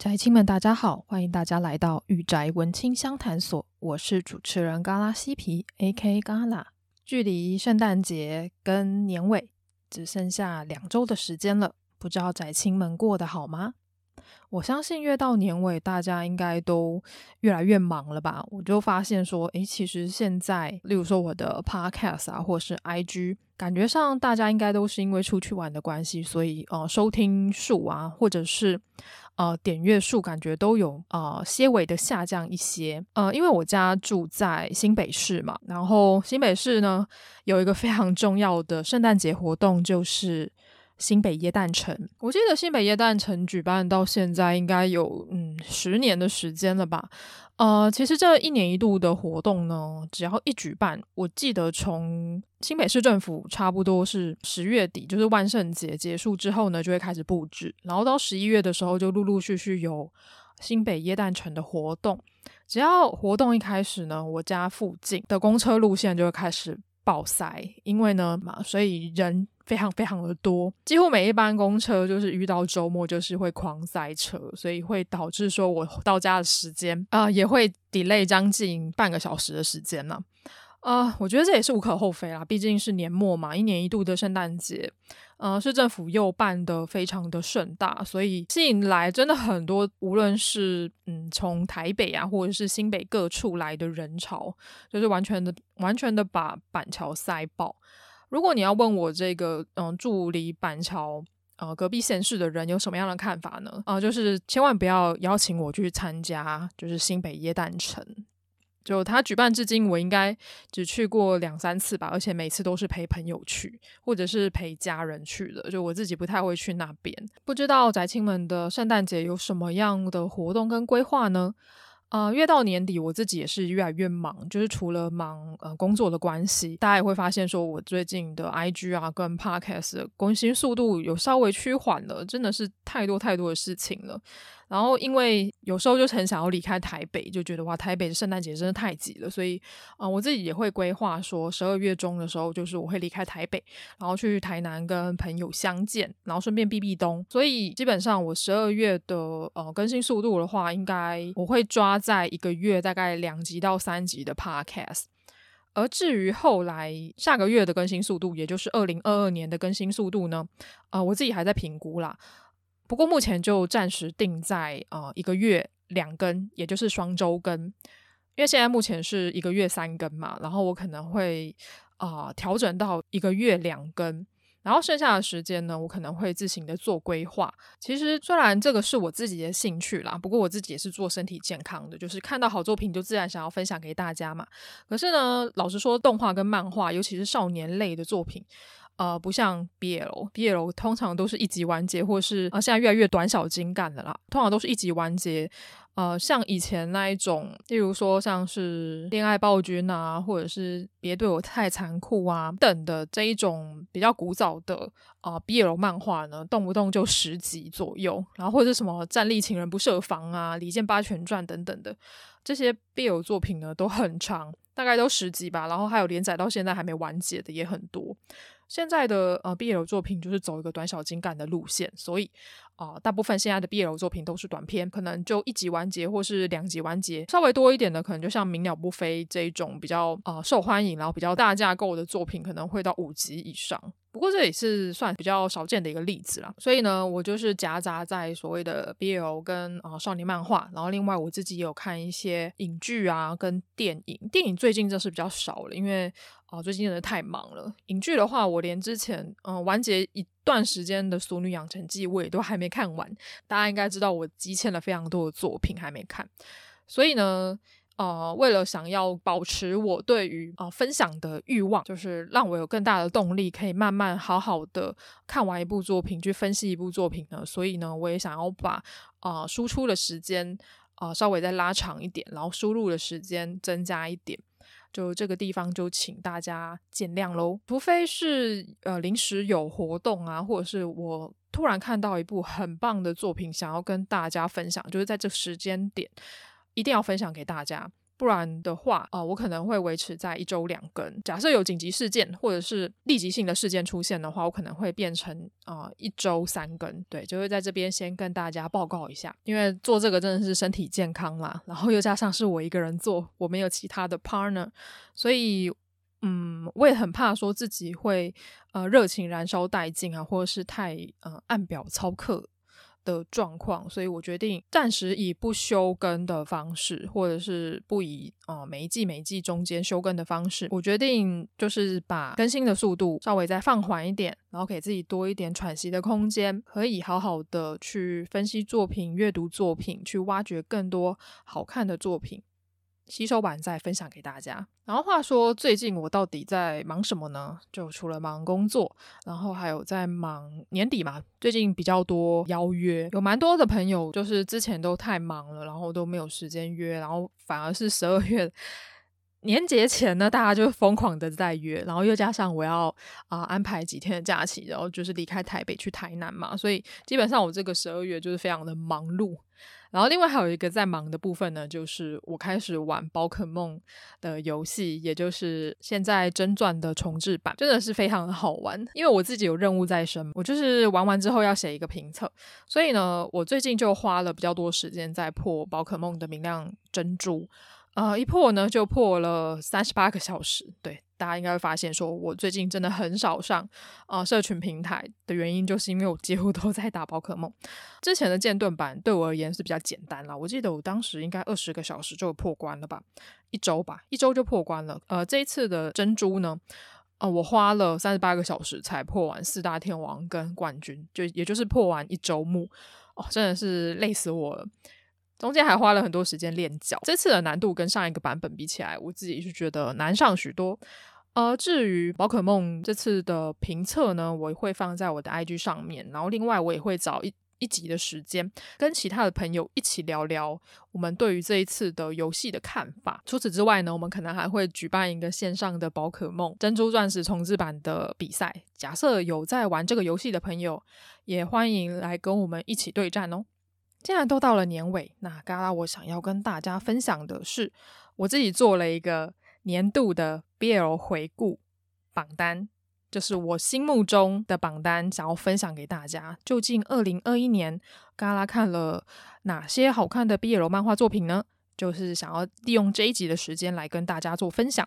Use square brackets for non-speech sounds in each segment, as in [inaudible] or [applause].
宅亲们，大家好，欢迎大家来到御宅文青相谈所，我是主持人嘎拉西皮 A.K. 嘎拉。距离圣诞节跟年尾只剩下两周的时间了，不知道宅亲们过得好吗？我相信越到年尾，大家应该都越来越忙了吧？我就发现说，诶，其实现在，例如说我的 Podcast 啊，或是 IG，感觉上大家应该都是因为出去玩的关系，所以呃，收听数啊，或者是。呃，点阅数感觉都有呃些微的下降一些。呃，因为我家住在新北市嘛，然后新北市呢有一个非常重要的圣诞节活动，就是新北耶诞城。我记得新北耶诞城举办到现在应该有嗯十年的时间了吧。呃，其实这一年一度的活动呢，只要一举办，我记得从新北市政府差不多是十月底，就是万圣节结束之后呢，就会开始布置，然后到十一月的时候，就陆陆续续有新北耶诞城的活动。只要活动一开始呢，我家附近的公车路线就会开始爆塞，因为呢嘛，所以人。非常非常的多，几乎每一班公车就是遇到周末就是会狂塞车，所以会导致说我到家的时间啊、也会 delay 将近半个小时的时间呢。啊、我觉得这也是无可厚非啦，毕竟是年末嘛，一年一度的圣诞节，呃，市政府又办得非常的盛大，所以吸引来真的很多，无论是嗯从台北啊或者是新北各处来的人潮，就是完全的完全的把板桥塞爆。如果你要问我这个，嗯，住离板桥，呃，隔壁县市的人有什么样的看法呢？啊、就是千万不要邀请我去参加，就是新北耶诞城，就他举办至今，我应该只去过两三次吧，而且每次都是陪朋友去，或者是陪家人去的，就我自己不太会去那边。不知道宅亲们的圣诞节有什么样的活动跟规划呢？呃，越到年底，我自己也是越来越忙，就是除了忙呃工作的关系，大家也会发现说，我最近的 IG 啊跟 Podcast 的更新速度有稍微趋缓了，真的是太多太多的事情了。然后，因为有时候就很想要离开台北，就觉得哇，台北的圣诞节真的太挤了，所以啊、我自己也会规划说，十二月中的时候，就是我会离开台北，然后去台南跟朋友相见，然后顺便避避冬。所以基本上，我十二月的呃更新速度的话，应该我会抓在一个月大概两集到三集的 Podcast。而至于后来下个月的更新速度，也就是二零二二年的更新速度呢，啊、我自己还在评估啦。不过目前就暂时定在呃一个月两更，也就是双周更，因为现在目前是一个月三更嘛，然后我可能会啊、调整到一个月两更，然后剩下的时间呢，我可能会自行的做规划。其实虽然这个是我自己的兴趣啦，不过我自己也是做身体健康的，就是看到好作品就自然想要分享给大家嘛。可是呢，老实说，动画跟漫画，尤其是少年类的作品。呃，不像 BL，BL 通常都是一集完结，或是呃，现在越来越短小精干的啦，通常都是一集完结。呃，像以前那一种，例如说像是恋爱暴君啊，或者是别对我太残酷啊等的这一种比较古早的啊、BL 漫画呢，动不动就十集左右，然后或者是什么战栗情人不设防啊、李剑八拳传等等的这些 BL 作品呢，都很长，大概都十集吧，然后还有连载到现在还没完结的也很多。现在的呃 BL 作品就是走一个短小精干的路线，所以啊、大部分现在的 BL 作品都是短片，可能就一集完结或是两集完结，稍微多一点的可能就像明鸟不飞这一种比较啊、受欢迎，然后比较大架构的作品，可能会到五集以上。不过这也是算比较少见的一个例子啦，所以呢，我就是夹杂在所谓的 BL 跟啊、呃、少年漫画，然后另外我自己也有看一些影剧啊跟电影，电影最近真是比较少了，因为啊、最近真的太忙了。影剧的话，我连之前嗯、完结一段时间的《俗女养成记》我也都还没看完，大家应该知道我积欠了非常多的作品还没看，所以呢。呃，为了想要保持我对于呃分享的欲望，就是让我有更大的动力，可以慢慢好好的看完一部作品，去分析一部作品呢。所以呢，我也想要把呃输出的时间呃稍微再拉长一点，然后输入的时间增加一点。就这个地方，就请大家见谅喽。除非是呃临时有活动啊，或者是我突然看到一部很棒的作品，想要跟大家分享，就是在这时间点。一定要分享给大家，不然的话，啊、我可能会维持在一周两更。假设有紧急事件或者是立即性的事件出现的话，我可能会变成啊、一周三更。对，就会在这边先跟大家报告一下，因为做这个真的是身体健康啦，然后又加上是我一个人做，我没有其他的 partner，所以。嗯，我也很怕说自己会呃热情燃烧殆尽啊，或者是太呃按表操课的状况，所以我决定暂时以不休更的方式，或者是不以呃每一季每一季中间休更的方式，我决定就是把更新的速度稍微再放缓一点，然后给自己多一点喘息的空间，可以好好的去分析作品、阅读作品，去挖掘更多好看的作品。吸收完再分享给大家。然后话说，最近我到底在忙什么呢？就除了忙工作，然后还有在忙年底嘛。最近比较多邀约，有蛮多的朋友就是之前都太忙了，然后都没有时间约，然后反而是十二月年节前呢，大家就疯狂的在约。然后又加上我要啊、安排几天的假期，然后就是离开台北去台南嘛，所以基本上我这个十二月就是非常的忙碌。然后另外还有一个在忙的部分呢，就是我开始玩宝可梦的游戏，也就是现在真钻的重置版，真的是非常的好玩。因为我自己有任务在身，我就是玩完之后要写一个评测，所以呢，我最近就花了比较多时间在破宝可梦的明亮珍珠。呃，一破呢就破了三十八个小时。对，大家应该会发现，说我最近真的很少上啊、社群平台的原因，就是因为我几乎都在打宝可梦。之前的剑盾版对我而言是比较简单啦，我记得我当时应该二十个小时就破关了吧，一周吧，一周就破关了。呃，这一次的珍珠呢，呃，我花了三十八个小时才破完四大天王跟冠军，就也就是破完一周目。哦，真的是累死我了。中间还花了很多时间练脚，这次的难度跟上一个版本比起来，我自己是觉得难上许多。呃，至于宝可梦这次的评测呢，我会放在我的 IG 上面，然后另外我也会找一一集的时间，跟其他的朋友一起聊聊我们对于这一次的游戏的看法。除此之外呢，我们可能还会举办一个线上的宝可梦珍珠钻石重置版的比赛。假设有在玩这个游戏的朋友，也欢迎来跟我们一起对战哦。既然都到了年尾，那嘎拉我想要跟大家分享的是，我自己做了一个年度的 BL 回顾榜单，就是我心目中的榜单，想要分享给大家。究竟二零二一年嘎拉看了哪些好看的 BL 漫画作品呢？就是想要利用这一集的时间来跟大家做分享。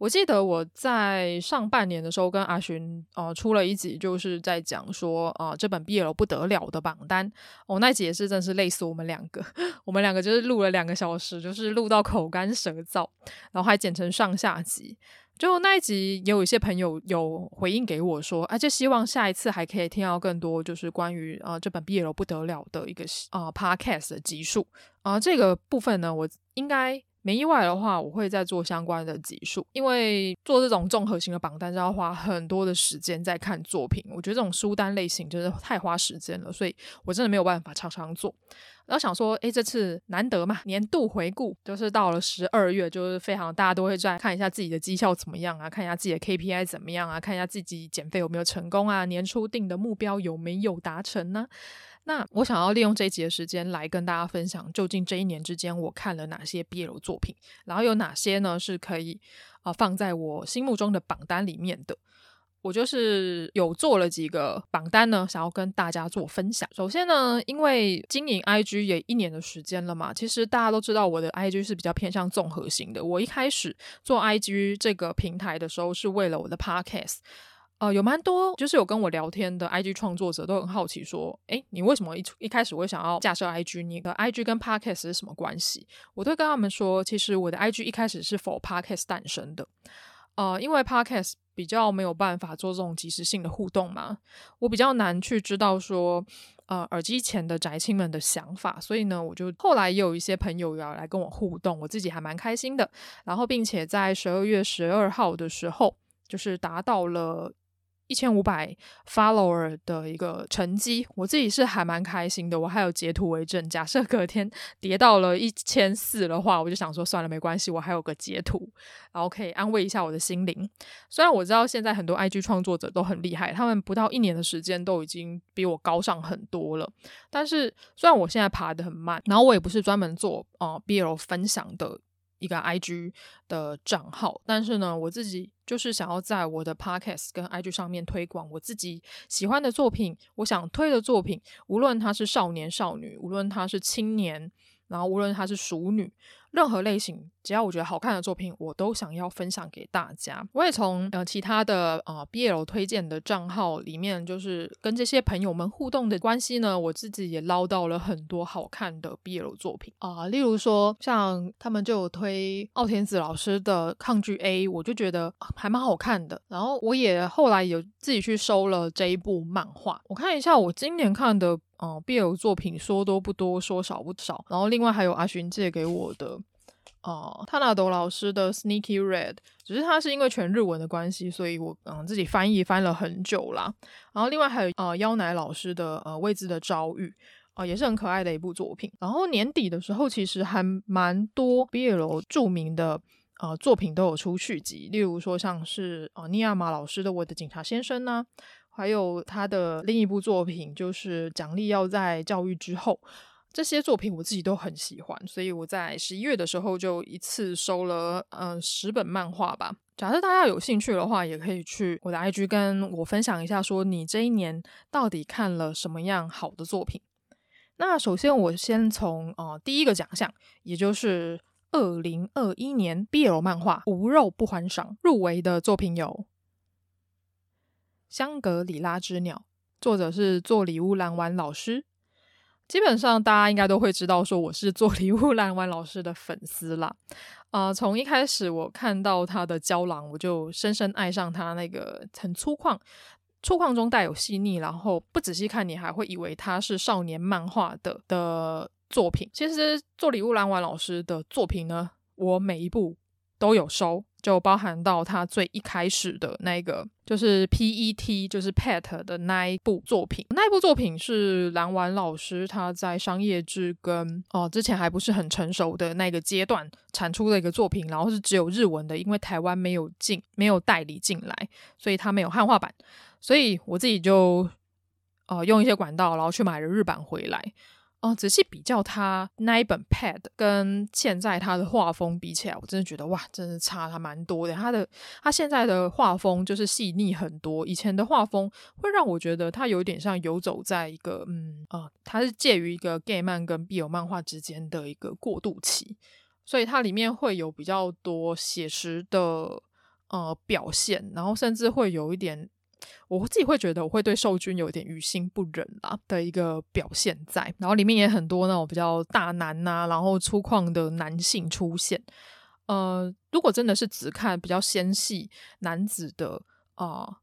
我记得我在上半年的时候跟阿寻呃出了一集，就是在讲说啊、呃、这本毕业了不得了的榜单。哦，那集也是真是累死我们两个，[laughs] 我们两个就是录了两个小时，就是录到口干舌燥，然后还剪成上下集。就那一集也有一些朋友有回应给我说，啊，就希望下一次还可以听到更多就是关于啊、呃、这本毕业了不得了的一个啊、呃、Podcast 的集数啊、呃、这个部分呢，我应该。没意外的话，我会再做相关的集数，因为做这种综合型的榜单是要花很多的时间在看作品。我觉得这种书单类型真是太花时间了，所以我真的没有办法常常做。然后想说，诶，这次难得嘛，年度回顾，就是到了十二月，就是非常大家都会在看一下自己的绩效怎么样啊，看一下自己的 KPI 怎么样啊，看一下自己减肥有没有成功啊，年初定的目标有没有达成呢？那我想要利用这一集的时间来跟大家分享，究竟这一年之间我看了哪些 BL 作品，然后有哪些呢是可以啊、放在我心目中的榜单里面的。我就是有做了几个榜单呢，想要跟大家做分享。首先呢，因为经营 IG 也一年的时间了嘛，其实大家都知道我的 IG 是比较偏向综合型的。我一开始做 IG 这个平台的时候，是为了我的 Podcast。呃，有蛮多就是有跟我聊天的 IG 创作者都很好奇说，诶，你为什么一一开始会想要架设 IG？你的 IG 跟 Podcast 是什么关系？我都跟他们说，其实我的 IG 一开始是 for Podcast 诞生的。呃，因为 Podcast 比较没有办法做这种即时性的互动嘛，我比较难去知道说，呃，耳机前的宅青们的想法，所以呢，我就后来也有一些朋友要来跟我互动，我自己还蛮开心的。然后，并且在十二月十二号的时候，就是达到了。一千五百 follower 的一个成绩，我自己是还蛮开心的。我还有截图为证。假设隔天跌到了一千四的话，我就想说算了，没关系，我还有个截图，然后可以安慰一下我的心灵。虽然我知道现在很多 IG 创作者都很厉害，他们不到一年的时间都已经比我高上很多了。但是虽然我现在爬得很慢，然后我也不是专门做呃 BL 分享的。一个 IG 的账号，但是呢，我自己就是想要在我的 Podcast 跟 IG 上面推广我自己喜欢的作品，我想推的作品，无论他是少年少女，无论他是青年，然后无论他是熟女。任何类型，只要我觉得好看的作品，我都想要分享给大家。我也从呃其他的呃 BL 推荐的账号里面，就是跟这些朋友们互动的关系呢，我自己也捞到了很多好看的 BL 作品啊、例如说，像他们就有推奥田子老师的《抗拒 A》，我就觉得还蛮好看的。然后我也后来有自己去收了这一部漫画，我看一下我今年看的。哦，BL 作品说多不多，说少不少。然后另外还有阿寻借给我的，哦，塔纳斗老师的 Sneaky Red，只是它是因为全日文的关系，所以我嗯自己翻译翻了很久啦。然后另外还有呃妖奶老师的呃未知的遭遇，啊、也是很可爱的一部作品。然后年底的时候其实还蛮多 BLO 著名的呃作品都有出续集，例如说像是呃尼亚马老师的我的警察先生呢、还有他的另一部作品，就是奖励要在教育之后。这些作品我自己都很喜欢，所以我在十一月的时候就一次收了嗯、呃、十本漫画吧。假设大家有兴趣的话，也可以去我的 IG 跟我分享一下，说你这一年到底看了什么样好的作品。那首先我先从呃第一个奖项，也就是二零二一年 BL 漫画无肉不欢赏入围的作品有。香格里拉之鸟，作者是做礼物蓝丸老师。基本上大家应该都会知道，说我是做礼物蓝丸老师的粉丝啦。呃，从一开始我看到他的胶囊，我就深深爱上他那个很粗犷、粗犷中带有细腻，然后不仔细看你还会以为他是少年漫画的的作品。其实做礼物蓝丸老师的作品呢，我每一部都有收。就包含到他最一开始的那个，就是 PET，就是 PET 的那一部作品。那一部作品是蓝丸老师他在商业志跟哦之前还不是很成熟的那个阶段产出的一个作品，然后是只有日文的，因为台湾没有进，没有代理进来，所以他没有汉化版，所以我自己就呃用一些管道，然后去买了日版回来。哦，仔细比较他那一本 Pad 跟现在他的画风比起来，我真的觉得哇，真的差他蛮多的。他的他现在的画风就是细腻很多，以前的画风会让我觉得他有点像游走在一个嗯啊，他是介于一个 gay 漫跟 BL 漫画之间的一个过渡期，所以它里面会有比较多写实的呃表现，然后甚至会有一点。我自己会觉得我会对受君有点于心不忍啦的一个表现在，然后里面也很多那种比较大男呐、然后粗犷的男性出现。呃，如果真的是只看比较纤细男子的啊，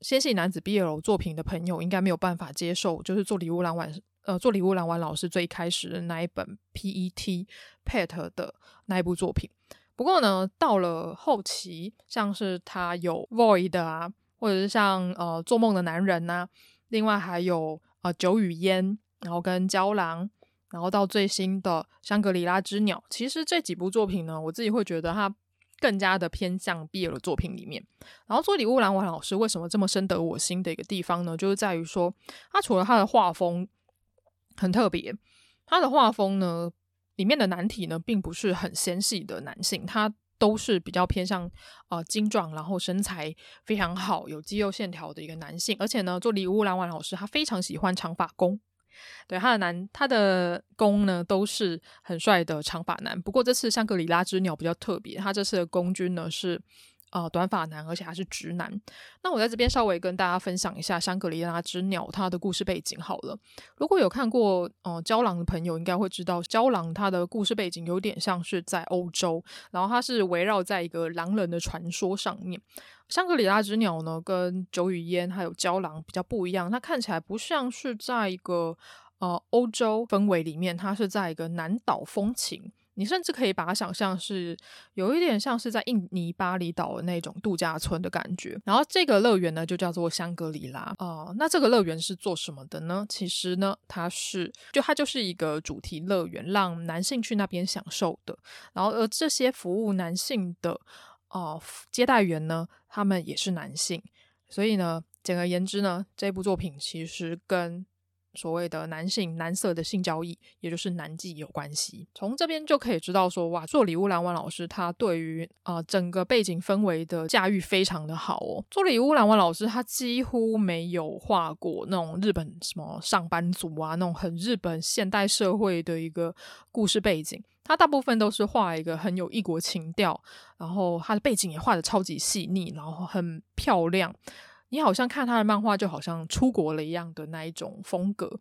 纤细男子 BL 作品的朋友，应该没有办法接受，就是做礼物蓝丸呃做礼物蓝丸老师最开始的那一本 PET PET 的那一部作品。不过呢，到了后期，像是他有 Void 啊。或者是像呃做梦的男人呐、另外还有呃酒与烟，然后跟胶囊，然后到最新的香格里拉之鸟。其实这几部作品呢，我自己会觉得它更加的偏向 BL 的作品里面。然后做礼物蓝丸老师为什么这么深得我心的一个地方呢？就是在于说，他除了他的画风很特别，他的画风呢里面的难题呢并不是很纤细的男性，他。都是比较偏向呃精壮，然后身材非常好，有肌肉线条的一个男性。而且呢，做礼物蓝丸老师他非常喜欢长发工，对他的男他的公呢都是很帅的长发男。不过这次香格里拉之鸟比较特别，他这次的公军呢是。呃，短发男，而且还是直男。那我在这边稍微跟大家分享一下《香格里拉之鸟》它的故事背景好了。如果有看过呃胶囊的朋友，应该会知道胶囊它的故事背景有点像是在欧洲，然后它是围绕在一个狼人的传说上面。《香格里拉之鸟》呢，跟酒与烟还有胶囊比较不一样，它看起来不像是在一个呃欧洲氛围里面，它是在一个南岛风情。你甚至可以把它想象是有一点像是在印尼巴厘岛的那种度假村的感觉。然后这个乐园呢，就叫做香格里拉哦、那这个乐园是做什么的呢？其实呢，它是就它就是一个主题乐园，让男性去那边享受的。然后而这些服务男性的哦、接待员呢，他们也是男性。所以呢，简而言之呢，这部作品其实跟所谓的男性男色的性交易，也就是男妓有关系。从这边就可以知道说，哇，做礼物兰万老师他对于啊、整个背景氛围的驾驭非常的好哦。做礼物兰万老师他几乎没有画过那种日本什么上班族啊，那种很日本现代社会的一个故事背景。他大部分都是画一个很有异国情调，然后他的背景也画得超级细腻，然后很漂亮。你好像看他的漫画，就好像出国了一样的那一种风格。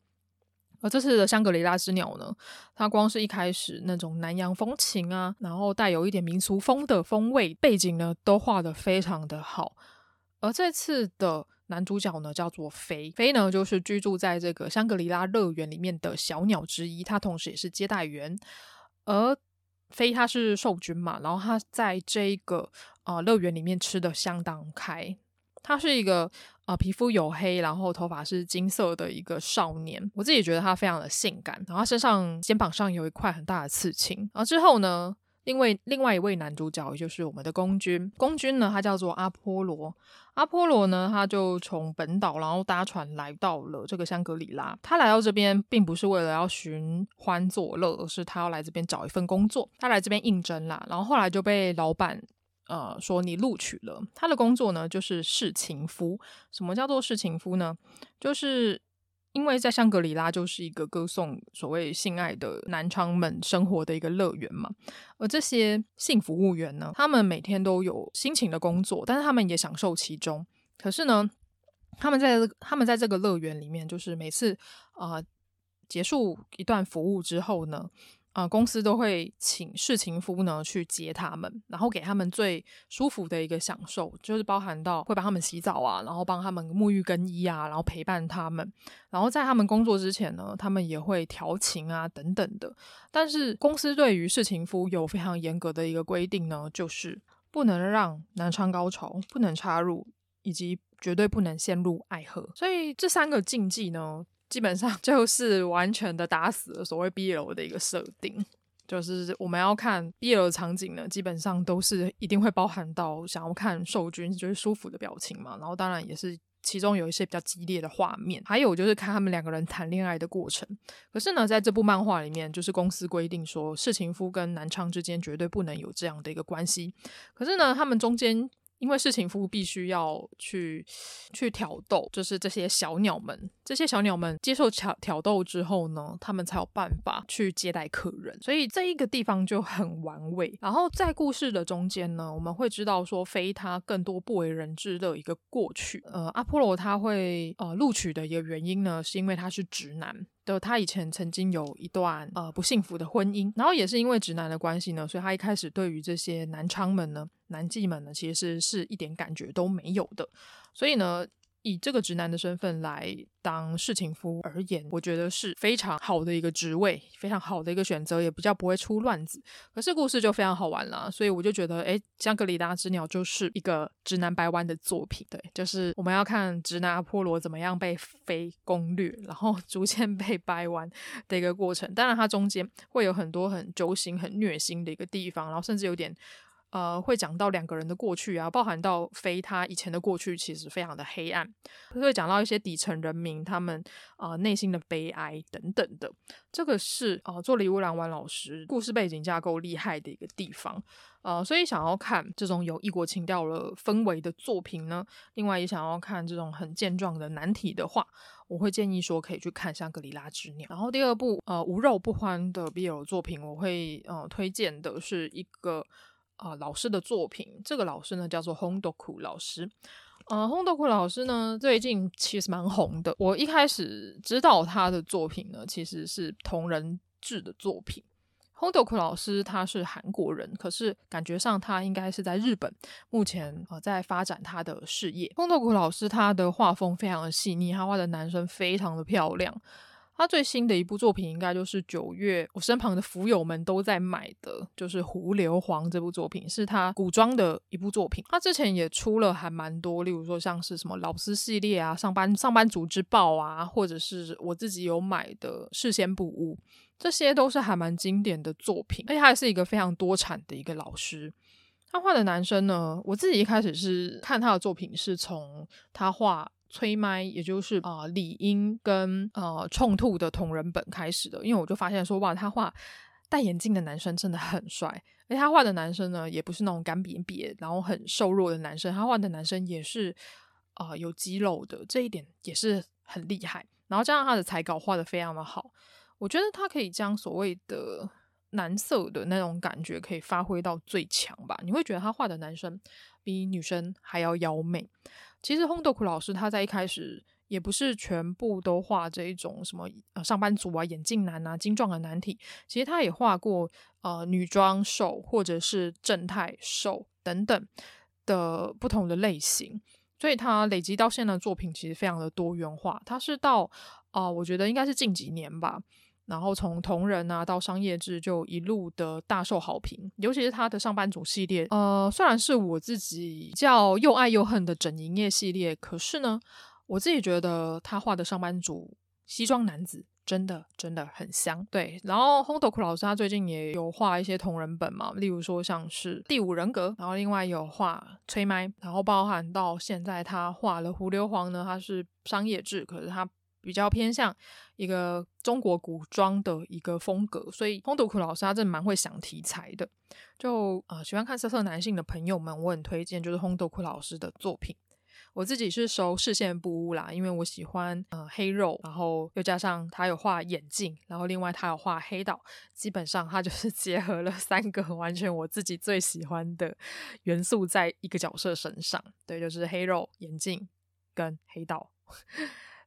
而这次的香格里拉之鸟呢，它光是一开始那种南洋风情啊，然后带有一点民俗风的风味，背景呢都画得非常的好。而这次的男主角呢叫做飞，飞呢就是居住在这个香格里拉乐园里面的小鸟之一，他同时也是接待员。而飞他是兽君嘛，然后他在这个啊、乐园里面吃的相当开。他是一个啊、皮肤黝黑，然后头发是金色的一个少年。我自己觉得他非常的性感，然后他身上肩膀上有一块很大的刺青。然后之后呢，另外另外一位男主角就是我们的公君，公君呢他叫做阿波罗。阿波罗呢他就从本岛然后搭船来到了这个香格里拉。他来到这边并不是为了要寻欢作乐，而是他要来这边找一份工作。他来这边应征啦，然后后来就被老板。呃，说你录取了他的工作呢，就是侍情夫。什么叫做侍情夫呢？就是因为在香格里拉就是一个歌颂所谓性爱的男娼们生活的一个乐园嘛。而这些性服务员呢，他们每天都有辛勤的工作，但是他们也享受其中。可是呢，他们在他们在这个乐园里面，就是每次啊、呃、结束一段服务之后呢。啊、公司都会请侍情夫呢去接他们，然后给他们最舒服的一个享受，就是包含到会帮他们洗澡啊，然后帮他们沐浴更衣啊，然后陪伴他们，然后在他们工作之前呢，他们也会调情啊等等的。但是公司对于侍情夫有非常严格的一个规定呢，就是不能让男娼高潮，不能插入，以及绝对不能陷入爱河。所以这三个禁忌呢。基本上 [laughs] 就是完全的打死了所谓 BL 的一个设定，就是我们要看 BL 的场景呢，基本上都是一定会包含到想要看受君就是舒服的表情嘛，然后当然也是其中有一些比较激烈的画面，还有就是看他们两个人谈恋爱的过程。可是呢，在这部漫画里面，就是公司规定说，侍情夫跟南昌之间绝对不能有这样的一个关系。可是呢，他们中间。因为侍情夫必须要去去挑逗，就是这些小鸟们，这些小鸟们接受挑挑逗之后呢，他们才有办法去接待客人，所以这一个地方就很玩味。然后在故事的中间呢，我们会知道说，飞他更多不为人知的一个过去。呃，阿波罗他会呃录取的一个原因呢，是因为他是直男。的他以前曾经有一段呃不幸福的婚姻，然后也是因为直男的关系呢，所以他一开始对于这些男娼们呢、男妓们呢，其实是，一点感觉都没有的，所以呢。以这个直男的身份来当侍情夫而言，我觉得是非常好的一个职位，非常好的一个选择，也比较不会出乱子。可是故事就非常好玩了，所以我就觉得，诶，香格里拉之鸟就是一个直男掰弯的作品。对，就是我们要看直男阿波罗怎么样被飞攻略，然后逐渐被掰弯的一个过程。当然，它中间会有很多很揪心、很虐心的一个地方，然后甚至有点。呃，会讲到两个人的过去啊，包含到飞他以前的过去，其实非常的黑暗，会讲到一些底层人民他们啊、呃、内心的悲哀等等的。这个是啊，做李乌兰丸老师故事背景架构厉害的一个地方。呃，所以想要看这种有异国情调的氛围的作品呢，另外也想要看这种很健壮的难题的话，我会建议说可以去看《香格里拉之鸟》。然后第二部呃无肉不欢的 BL 作品，我会呃推荐的是一个。啊、老师的作品，这个老师呢叫做轰斗库老师。呃，轰斗库老师呢最近其实蛮红的。我一开始知道他的作品呢，其实是同人志的作品。轰斗库老师他是韩国人，可是感觉上他应该是在日本，目前呃在发展他的事业。轰斗库老师他的画风非常的细腻，他画的男生非常的漂亮。他最新的一部作品应该就是九月，我身旁的腐友们都在买的，就是《狐硫磺》这部作品，是他古装的一部作品。他之前也出了还蛮多，例如说像是什么老师系列啊、上班上班族之报啊，或者是我自己有买的《事先不污》，这些都是还蛮经典的作品。而且他还是一个非常多产的一个老师。他画的男生呢，我自己一开始是看他的作品，是从他画。催麦，也就是啊、理英跟呃冲突的同人本开始的，因为我就发现说哇，他画戴眼镜的男生真的很帅，而他画的男生呢，也不是那种干瘪瘪然后很瘦弱的男生，他画的男生也是啊、有肌肉的，这一点也是很厉害。然后加上他的彩稿画的非常的好，我觉得他可以将所谓的男色的那种感觉可以发挥到最强吧。你会觉得他画的男生比女生还要妖媚。其实轰斗库老师他在一开始也不是全部都画这一种什么呃上班族啊、眼镜男啊、精壮的男体，其实他也画过呃女装瘦或者是正太瘦等等的不同的类型。所以他累积到现在的作品其实非常的多元化。他是到啊、我觉得应该是近几年吧，然后从同人啊到商业志就一路的大受好评。尤其是他的上班族系列，呃，虽然是我自己叫又爱又恨的整营业系列，可是呢，我自己觉得他画的上班族西装男子。真的真的很香，对。然后轰斗库老师他最近也有画一些同人本嘛，例如说像是第五人格，然后另外有画催麦，然后包含到现在他画了胡硫磺呢，他是商业志，可是他比较偏向一个中国古装的一个风格，所以轰斗库老师他真的蛮会想题材的。就呃喜欢看色色男性的朋友们，我很推荐就是轰斗库老师的作品。我自己是收视线不污啦，因为我喜欢呃黑肉，然后又加上他有画眼镜，然后另外他有画黑道，基本上他就是 [laughs] 结合了三个完全我自己最喜欢的元素在一个角色身上，对，就是黑肉、眼镜跟黑道，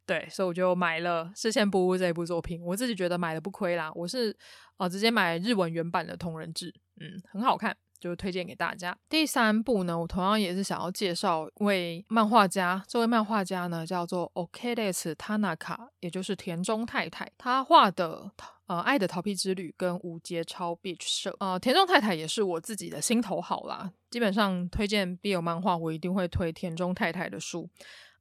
对，所以我就买了视线不污这一部作品，我自己觉得买了不亏啦，我是呃直接买日文原版的同人志，嗯，很好看。就推荐给大家。第三部呢，我同样也是想要介绍一位漫画家。这位漫画家呢，叫做 Okedes Tanaka，也就是田中太太。他画的呃《爱的逃避之旅》跟《无节操 Beach 社》呃，田中太太也是我自己的心头好啦。基本上推荐 BL 漫画，我一定会推田中太太的书。《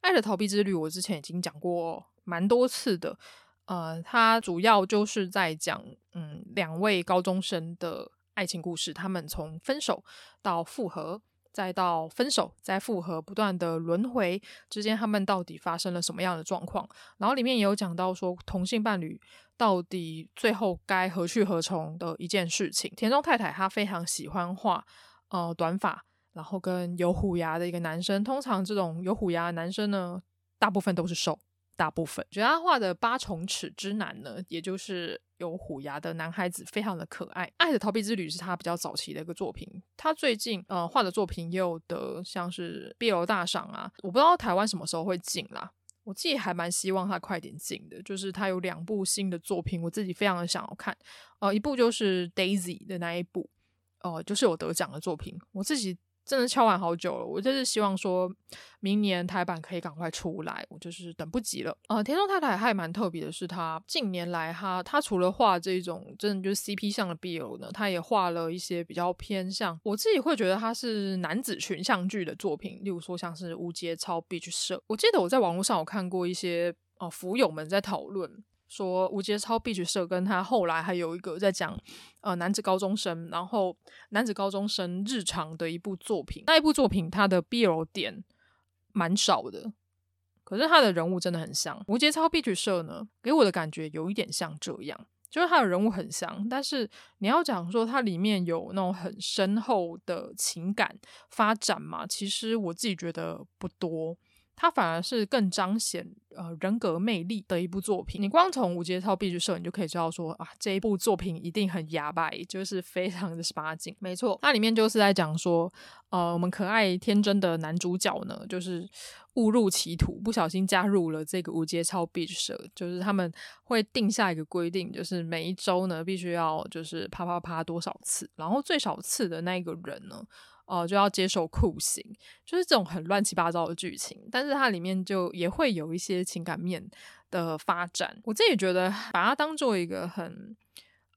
爱的逃避之旅》我之前已经讲过蛮多次的。呃，它主要就是在讲嗯两位高中生的。爱情故事，他们从分手到复合，再到分手再复合，不断的轮回之间，他们到底发生了什么样的状况？然后里面也有讲到说，同性伴侣到底最后该何去何从的一件事情。田中太太她非常喜欢画呃短发，然后跟有虎牙的一个男生。通常这种有虎牙的男生呢，大部分都是瘦。大部分觉得他画的八重齿之男呢，也就是有虎牙的男孩子，非常的可爱。爱的逃避之旅是他比较早期的一个作品。他最近呃画的作品也有得像是 BL 大赏啊，我不知道台湾什么时候会进啦。我自己还蛮希望他快点进的，就是他有两部新的作品，我自己非常的想要看。呃，一部就是 Daisy 的那一部，哦、就是有得奖的作品，我自己。真的敲完好久了，我就是希望说明年台版可以赶快出来，我就是等不及了。呃，田中太太还蛮特别的是，她近年来她她除了画这种真的就是 CP 向的 BL 呢，她也画了一些比较偏向我自己会觉得她是男子群像剧的作品，例如说像是无节操 Beach 社。我记得我在网络上有看过一些哦腐友们在讨论。说无节操 Beach 社跟他后来还有一个在讲呃男子高中生，然后男子高中生日常的一部作品，那一部作品它的 BL 点蛮少的，可是他的人物真的很像无节操 Beach 社呢，给我的感觉有一点像这样，就是他的人物很像，但是你要讲说它里面有那种很深厚的情感发展嘛，其实我自己觉得不多。它反而是更彰显呃人格魅力的一部作品。你光从无节操 Beach 社，你就可以知道说啊，这一部作品一定很牙白，就是非常的十八禁。没错，它里面就是在讲说，呃，我们可爱天真的男主角呢，就是误入歧途，不小心加入了这个无节操 Beach 社，就是他们会定下一个规定，就是每一周呢必须要就是啪啪啪多少次，然后最少次的那个人呢。哦、就要接受酷刑，就是这种很乱七八糟的剧情，但是它里面就也会有一些情感面的发展。我自己觉得把它当做一个很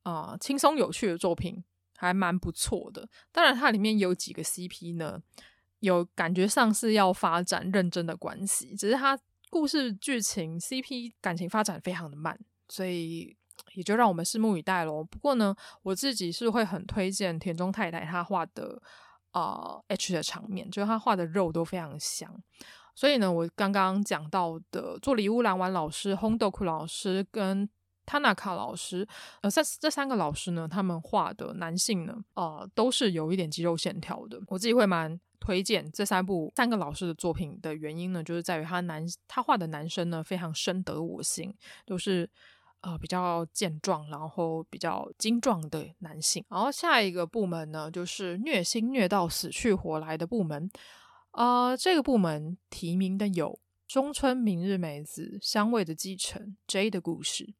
啊、轻松有趣的作品，还蛮不错的。当然，它里面有几个 CP 呢，有感觉上是要发展认真的关系，只是它故事剧情 CP 感情发展非常的慢，所以也就让我们拭目以待喽。不过呢，我自己是会很推荐田中太太她画的。啊、H 的场面，就是他画的肉都非常香。所以呢，我刚刚讲到的佐里乌兰丸老师、烘豆库老师跟 Tanaka 老师，呃，这这三个老师呢，他们画的男性呢，呃，都是有一点肌肉线条的。我自己会蛮推荐这三部三个老师的作品的原因呢，就是在于他男他画的男生呢，非常深得我心，都是呃比较健壮，然后比较精壮的男性。然后下一个部门呢，就是虐心虐到死去活来的部门。呃，这个部门提名的有中村明日美子、香味的继承、J 的故事。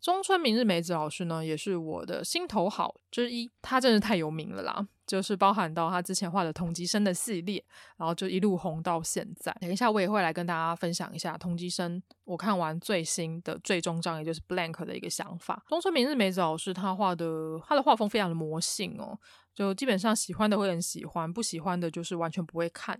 中村明日美子老师呢，也是我的心头好之一。他真是太有名了啦，就是包含到他之前画的同级生的系列，然后就一路红到现在。等一下我也会来跟大家分享一下同级生我看完最新的最终章，也就是 Blank 的一个想法。中村明日美子老师他画的，他的画风非常的魔性哦。就基本上喜欢的会很喜欢，不喜欢的就是完全不会看。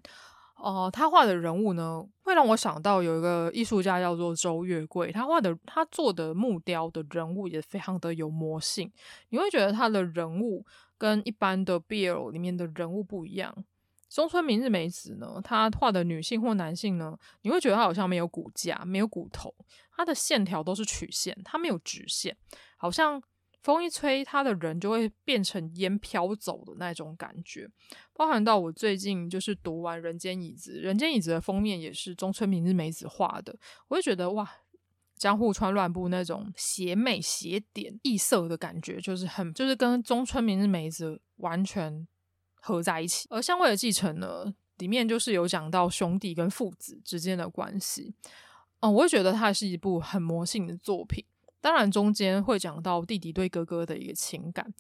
哦、他画的人物呢，会让我想到有一个艺术家叫做周月桂，他画的他做的木雕的人物也非常的有魔性。你会觉得他的人物跟一般的 BL 里面的人物不一样。中村明日美子呢，他画的女性或男性呢，你会觉得他好像没有骨架，没有骨头，他的线条都是曲线，他没有直线，好像。风一吹，他的人就会变成烟飘走的那种感觉，包含到我最近就是读完《人间椅子》，《人间椅子》的封面也是中村明日美子画的，我就觉得哇，江户川乱步那种邪魅邪典异色的感觉，就是很就是跟中村明日美子完全合在一起。而《香味的继承》呢，里面就是有讲到兄弟跟父子之间的关系，嗯，我会觉得它是一部很魔性的作品。当然，中间会讲到弟弟对哥哥的一个情感。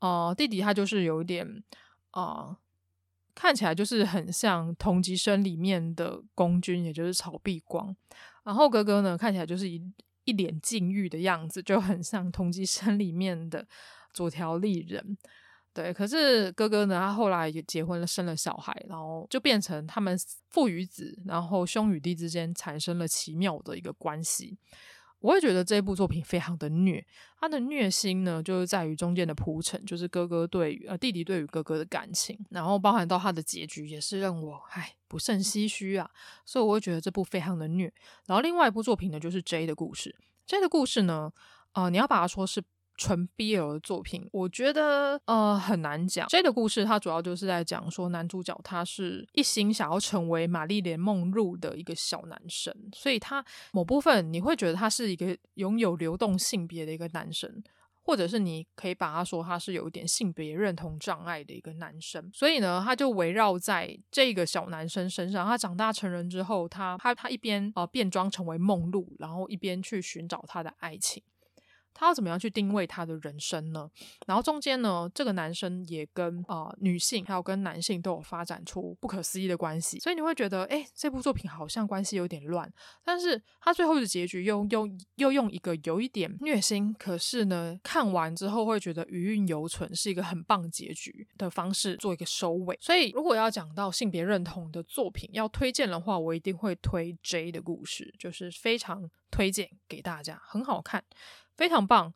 呃，弟弟他就是有一点，呃，看起来就是很像同级生里面的宫军，也就是草壁光。然后哥哥呢，看起来就是一一脸禁欲的样子，就很像同级生里面的佐条丽人。对，可是哥哥呢，他后来也结婚了，生了小孩，然后就变成他们父与子，然后兄与弟之间产生了奇妙的一个关系。我会觉得这部作品非常的虐，他的虐心呢，就是在于中间的铺陈，就是哥哥对于呃弟弟对于哥哥的感情，然后包含到他的结局，也是让我唉不胜唏嘘啊，所以我会觉得这部非常的虐。然后另外一部作品呢，就是 J 的故事，J 的故事呢，呃，你要把它说是。纯 BL 的作品，我觉得呃很难讲。J 的故事，它主要就是在讲说男主角他是一心想要成为玛丽莲梦露的一个小男生，所以他某部分你会觉得他是一个拥有流动性别的一个男生，或者是你可以把他说他是有一点性别认同障碍的一个男生。所以呢，他就围绕在这个小男生身上。他长大成人之后，他他他一边呃变装成为梦露，然后一边去寻找他的爱情。他要怎么样去定位他的人生呢？然后中间呢，这个男生也跟啊、女性还有跟男性都有发展出不可思议的关系，所以你会觉得，哎，这部作品好像关系有点乱。但是他最后的结局又又又用一个有一点虐心，可是呢，看完之后会觉得余韵犹存，是一个很棒结局的方式做一个收尾。所以如果要讲到性别认同的作品要推荐的话，我一定会推 J 的故事，就是非常推荐给大家，很好看。非常棒，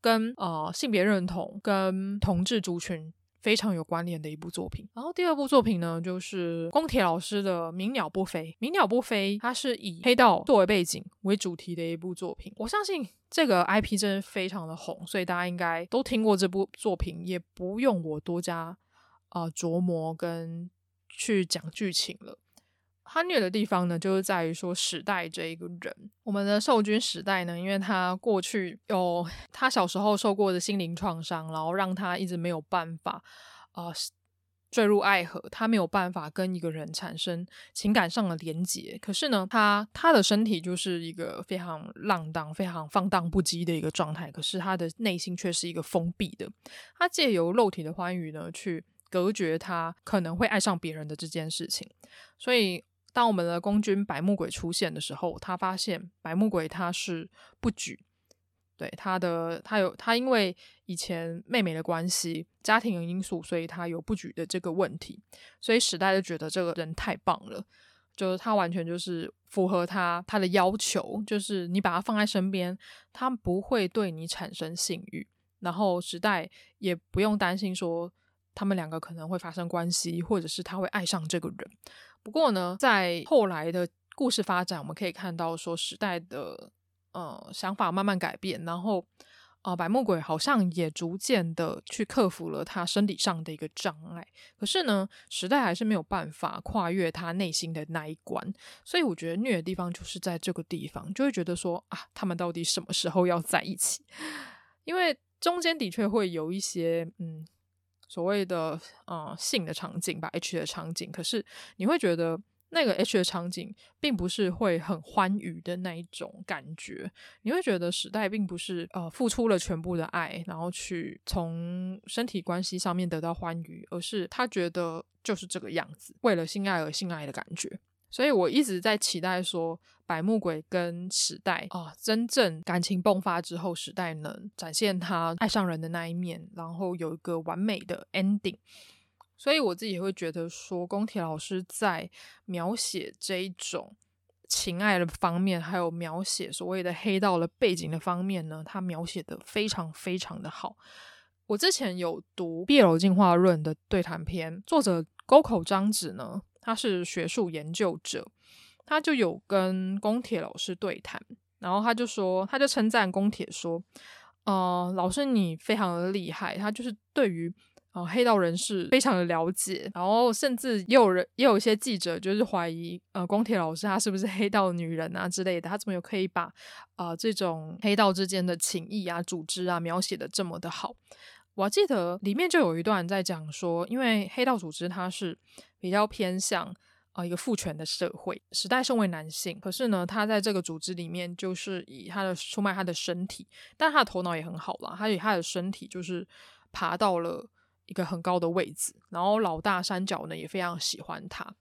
跟呃性别认同、跟同志族群非常有关联的一部作品。然后第二部作品呢，就是宫铁老师的《鸣鸟不飞》。《鸣鸟不飞》它是以黑道作为背景为主题的一部作品。我相信这个 IP 真的非常的红，所以大家应该都听过这部作品，也不用我多加呃琢磨跟去讲剧情了。他虐的地方呢，就是在于说史代这一个人，我们的受君史代呢，因为他过去有他小时候受过的心灵创伤，然后让他一直没有办法啊、坠入爱河，他没有办法跟一个人产生情感上的连结。可是呢，他他的身体就是一个非常浪荡、非常放荡不羁的一个状态，可是他的内心却是一个封闭的。他借由肉体的欢愉呢，去隔绝他可能会爱上别人的这件事情，所以。当我们的宫军白木鬼出现的时候，他发现白木鬼他是不举，对他的他有他因为以前妹妹的关系，家庭的因素，所以他有不举的这个问题，所以史代就觉得这个人太棒了，就是他完全就是符合他他的要求，就是你把他放在身边，他不会对你产生性欲，然后史代也不用担心说他们两个可能会发生关系，或者是他会爱上这个人。不过呢，在后来的故事发展，我们可以看到说时代的呃想法慢慢改变，然后。啊、呃，白木鬼好像也逐渐的去克服了他生理上的一个障碍，可是呢，时代还是没有办法跨越他内心的那一关，所以我觉得虐的地方就是在这个地方，就会觉得说啊，他们到底什么时候要在一起？[laughs] 因为中间的确会有一些嗯所谓的呃性的场景吧，H 的场景，可是你会觉得。那个 H 的场景并不是会很欢愉的那一种感觉，你会觉得时代并不是呃付出了全部的爱，然后去从身体关系上面得到欢愉，而是他觉得就是这个样子，为了性爱而性爱的感觉。所以我一直在期待说，白木鬼跟时代啊、真正感情迸发之后，时代能展现他爱上人的那一面，然后有一个完美的 ending。所以我自己会觉得说，宫铁老师在描写这一种情爱的方面，还有描写所谓的黑道的背景的方面呢，他描写的非常非常的好。我之前有读《BL 进化论》的对谈篇，作者沟口章子呢，他是学术研究者，他就有跟宫铁老师对谈，然后他就说，他就称赞宫铁说：“呃，老师你非常的厉害，他就是对于。”哦，黑道人士非常的了解，然后甚至也有人也有一些记者就是怀疑，呃，宫铁老师他是不是黑道女人啊之类的？他怎么有可以把啊、呃、这种黑道之间的情谊啊、组织啊描写得这么的好？我还记得里面就有一段在讲说，因为黑道组织它是比较偏向、呃、一个父权的社会，时代身为男性，可是呢，他在这个组织里面就是以他的出卖他的身体，但他的头脑也很好啦，他以他的身体就是爬到了。一个很高的位置，然后老大三角呢也非常喜欢他，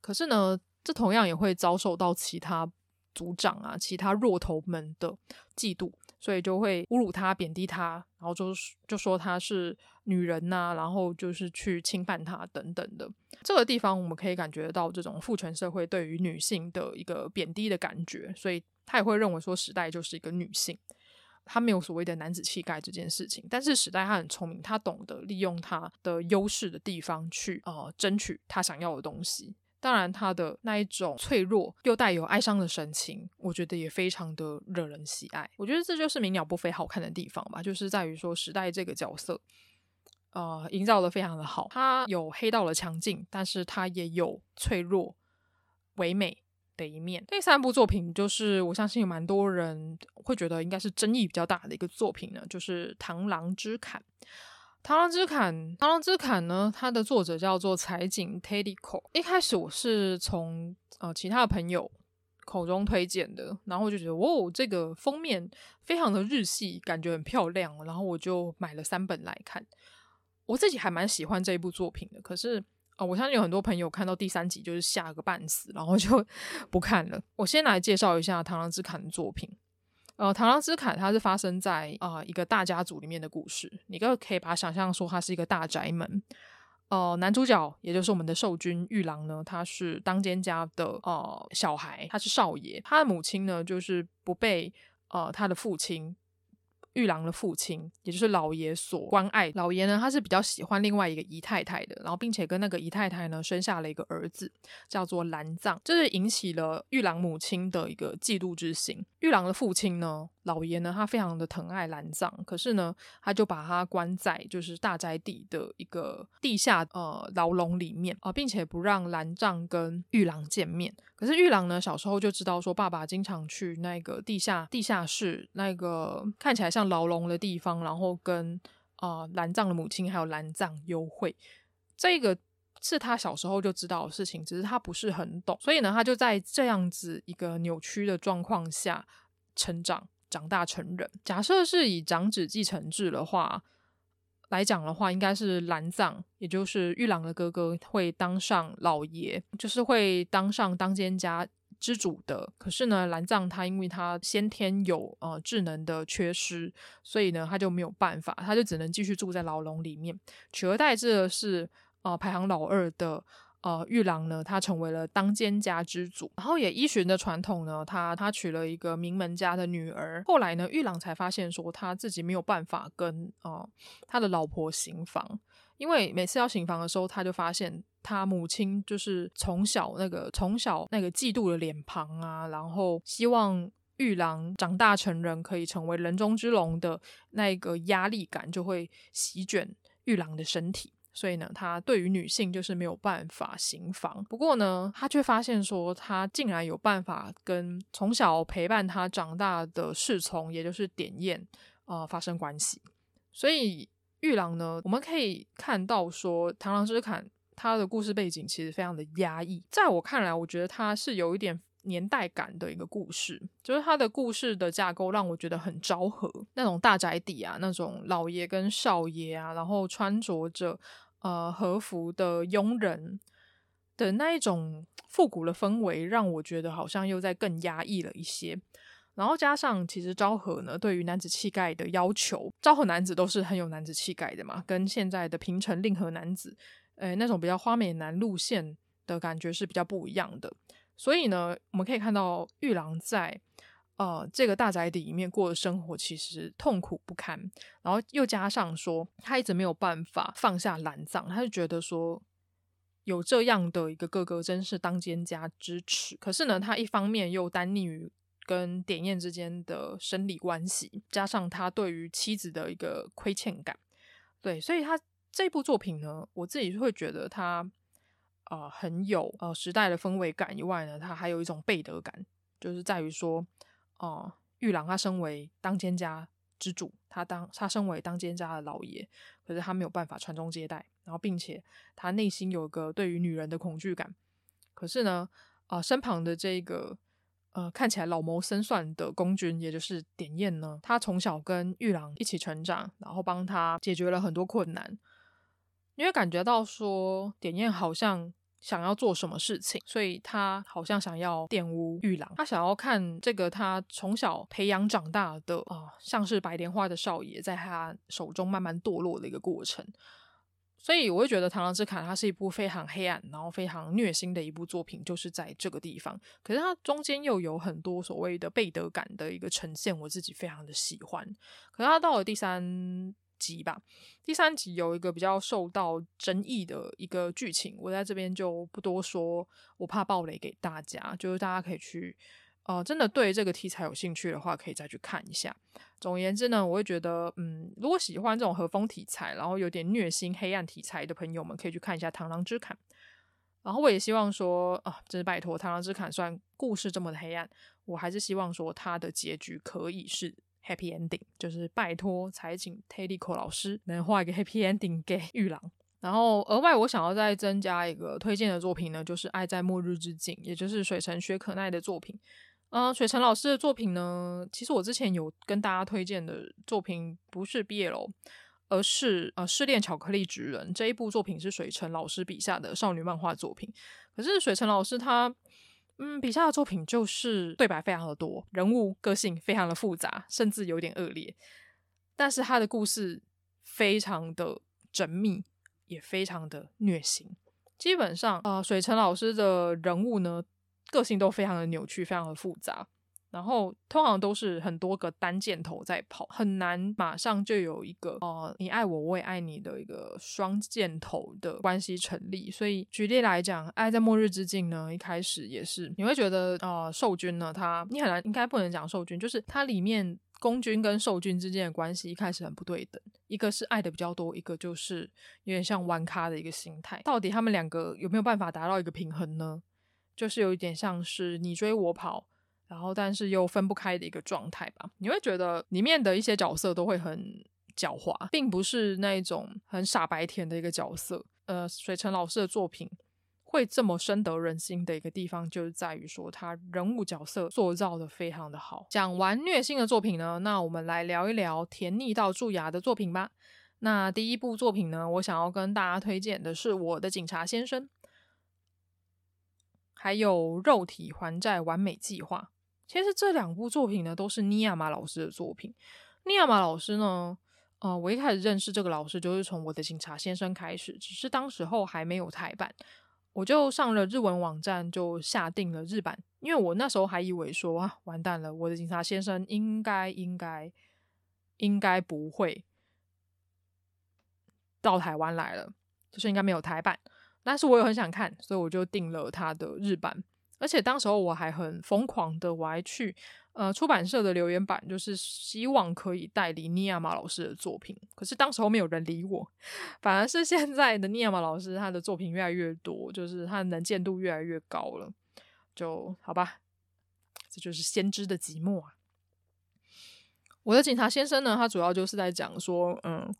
可是呢，这同样也会遭受到其他组长啊、其他弱头们的嫉妒，所以就会侮辱他、贬低他，然后就就说他是女人呐、然后就是去侵犯他等等的。这个地方我们可以感觉到这种父权社会对于女性的一个贬低的感觉，所以他也会认为说时代就是一个女性。他没有所谓的男子气概这件事情，但是时代他很聪明，他懂得利用他的优势的地方去呃争取他想要的东西。当然，他的那一种脆弱又带有哀伤的神情，我觉得也非常的惹人喜爱。我觉得这就是鸣鸟不飞好看的地方吧，就是在于说时代这个角色，呃，营造的非常的好。他有黑道的强劲，但是他也有脆弱唯美的一面。第三部作品就是我相信有蛮多人会觉得应该是争议比较大的一个作品呢，就是《螳螂之槛》。《螳螂之砍》《螳螂之砍》呢，它的作者叫做彩井 Teriko。一开始我是从呃其他的朋友口中推荐的，然后我就觉得哦，这个封面非常的日系，感觉很漂亮，然后我就买了三本来看。我自己还蛮喜欢这一部作品的，可是。啊，我相信有很多朋友看到第三集就是吓个半死，然后就 [laughs] 不看了。我先来介绍一下《螳螂之砍》的作品。呃，《螳螂之坎》它是发生在啊、呃、一个大家族里面的故事，你可可以把它想象说它是一个大宅门。呃，男主角也就是我们的寿君玉郎呢，他是当间家的呃小孩，他是少爷，他的母亲呢就是不被呃他的父亲。玉郎的父亲，也就是老爷所关爱。老爷呢，他是比较喜欢另外一个姨太太的，然后并且跟那个姨太太呢生下了一个儿子，叫做蓝藏，这是引起了玉郎母亲的一个嫉妒之心。玉郎的父亲呢，老爷呢，他非常的疼爱蓝藏，可是呢，他就把他关在就是大宅地的一个地下呃牢笼里面啊、呃，并且不让蓝藏跟玉郎见面。可是玉郎呢，小时候就知道说，爸爸经常去那个地下地下室，那个看起来像牢笼的地方，然后跟啊蓝藏的母亲还有蓝藏幽会。这个是他小时候就知道的事情，只是他不是很懂，所以呢，他就在这样子一个扭曲的状况下成长。长大成人，假设是以长子继承制的话来讲的话，应该是蓝藏，也就是玉郎的哥哥，会当上老爷，就是会当上当间家之主的。可是呢，蓝藏他因为他先天有呃智能的缺失，所以呢，他就没有办法，他就只能继续住在牢笼里面，取而代之的是呃排行老二的。呃，玉郎呢，他成为了当间家之主，然后也依循着传统呢，他他娶了一个名门家的女儿。后来呢，玉郎才发现说他自己没有办法跟呃他的老婆行房，因为每次要行房的时候，他就发现他母亲就是从小那个从小那个嫉妒的脸庞啊，然后希望玉郎长大成人可以成为人中之龙的那个压力感就会席卷玉郎的身体，所以呢，他对于女性就是没有办法行房。不过呢，他却发现说，他竟然有办法跟从小陪伴他长大的侍从，也就是典彦，呃，发生关系，所以。玉郎呢，我们可以看到说，螳螂之槛他的故事背景其实非常的压抑。在我看来，我觉得它是有一点年代感的一个故事，就是它的故事的架构让我觉得很昭和，那种大宅邸啊，那种老爷跟少爷啊，然后穿着着呃和服的佣人的那一种复古的氛围，让我觉得好像又在更压抑了一些。然后加上，其实昭和呢，对于男子气概的要求，昭和男子都是很有男子气概的嘛，跟现在的平成令和男子，呃，那种比较花美男路线的感觉是比较不一样的。所以呢，我们可以看到玉郎在呃这个大宅邸里面过的生活其实痛苦不堪，然后又加上说他一直没有办法放下蓝藏，他就觉得说有这样的一个哥哥真是当奸家之耻。可是呢，他一方面又单溺于跟典彦之间的生理关系，加上他对于妻子的一个亏欠感，对，所以他这部作品呢，我自己会觉得他呃很有呃时代的氛围感以外呢，他还有一种背德感，就是在于说，哦、玉郎他身为当奸家之主，他当他身为当奸家的老爷，可是他没有办法传宗接代，然后并且他内心有个对于女人的恐惧感，可是呢，啊、身旁的这个。呃，看起来老谋深算的公君，也就是典彦呢，他从小跟玉郎一起成长，然后帮他解决了很多困难。因为感觉到说，典彦好像想要做什么事情，所以他好像想要玷污玉郎，他想要看这个他从小培养长大的啊、像是白莲花的少爷，在他手中慢慢堕落的一个过程。所以我会觉得《螳螂之卡》它是一部非常黑暗，然后非常虐心的一部作品，就是在这个地方。可是它中间又有很多所谓的背德感的一个呈现，我自己非常的喜欢。可是它到了第三集吧，第三集有一个比较受到争议的一个剧情，我在这边就不多说，我怕爆雷给大家，就是大家可以去。呃，真的对这个题材有兴趣的话，可以再去看一下。总而言之呢，我会觉得，嗯，如果喜欢这种和风题材，然后有点虐心、黑暗题材的朋友们，可以去看一下《螳螂之砍》。然后我也希望说，啊，真是拜托，《螳螂之砍》虽然故事这么的黑暗，我还是希望说它的结局可以是 happy ending，就是拜托彩景 Teriko 老师能画一个 happy ending 给玉郎。然后额外我想要再增加一个推荐的作品呢，就是《爱在末日之境》，也就是水城雪可奈的作品。嗯、水城老师的作品呢，其实我之前有跟大家推荐的作品不是 BL，而是呃《失恋巧克力职人》这一部作品是水城老师笔下的少女漫画作品。可是水城老师他嗯笔下的作品就是对白非常的多，人物个性非常的复杂，甚至有点恶劣。但是他的故事非常的缜密，也非常的虐心。基本上呃水城老师的人物呢。个性都非常的扭曲，非常的复杂，然后通常都是很多个单箭头在跑，很难马上就有一个呃你爱我，我也爱你的一个双箭头的关系成立。所以举例来讲，《爱在末日之境》呢，一开始也是你会觉得呃受君呢，他你很难应该不能讲受君，就是它里面公君跟受君之间的关系一开始很不对等，一个是爱的比较多，一个就是有点像玩咖的一个心态。到底他们两个有没有办法达到一个平衡呢？就是有一点像是你追我跑，然后但是又分不开的一个状态吧。你会觉得里面的一些角色都会很狡猾，并不是那种很傻白甜的一个角色。呃，水城老师的作品会这么深得人心的一个地方，就是在于说他人物角色塑造的非常的好。讲完虐心的作品呢，那我们来聊一聊甜腻到蛀牙的作品吧。那第一部作品呢，我想要跟大家推荐的是《我的警察先生》。还有肉体还债完美计划，其实这两部作品呢都是尼亚马老师的作品。尼亚马老师呢，呃，我一开始认识这个老师就是从我的警察先生开始，只是当时候还没有台版，我就上了日文网站就下定了日版，因为我那时候还以为说啊，完蛋了，我的警察先生应该应该应该不会到台湾来了，就是应该没有台版，但是我也很想看，所以我就订了他的日版。而且当时候我还很疯狂的，我还去呃出版社的留言板，就是希望可以代理尼亚马老师的作品。可是当时候没有人理我，反而是现在的尼亚马老师，他的作品越来越多，就是他的能见度越来越高了。就好吧，这就是先知的寂寞啊。我的警察先生呢，他主要就是在讲说，嗯。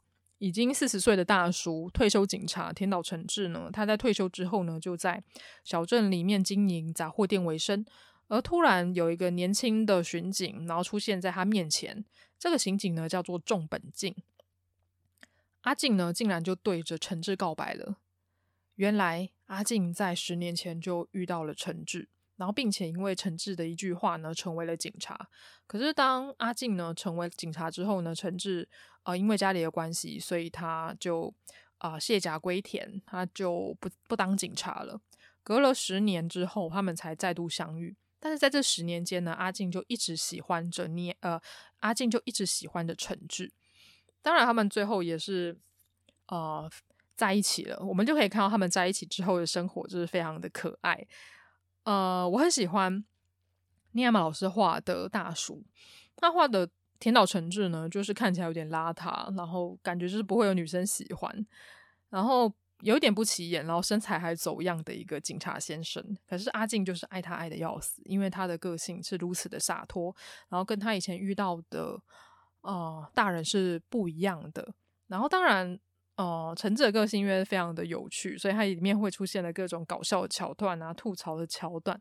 已经四十岁的大叔，退休警察田岛诚治呢，他在退休之后呢，就在小镇里面经营杂货店为生。而突然有一个年轻的巡警，然后出现在他面前。这个刑警呢，叫做重本静。阿静呢，竟然就对着诚志告白了。原来阿静在十年前就遇到了诚志。然后，并且因为诚治的一句话呢，成为了警察。可是，当阿静呢成为警察之后呢，诚治呃因为家里的关系，所以他就啊、呃、卸甲归田，他就不不当警察了。隔了十年之后，他们才再度相遇。但是在这十年间呢，阿静就一直喜欢着你，呃，阿静就一直喜欢着诚治。当然，他们最后也是呃在一起了。我们就可以看到他们在一起之后的生活，就是非常的可爱。呃，我很喜欢尼亚马老师画的大叔，他画的田岛诚治呢，就是看起来有点邋遢，然后感觉就是不会有女生喜欢，然后有一点不起眼，然后身材还走样的一个警察先生。可是阿静就是爱他爱得要死，因为他的个性是如此的洒脱，然后跟他以前遇到的呃大人是不一样的。然后当然。哦，诚治的个性因为非常的有趣，所以它里面会出现了各种搞笑的桥段啊，吐槽的桥段。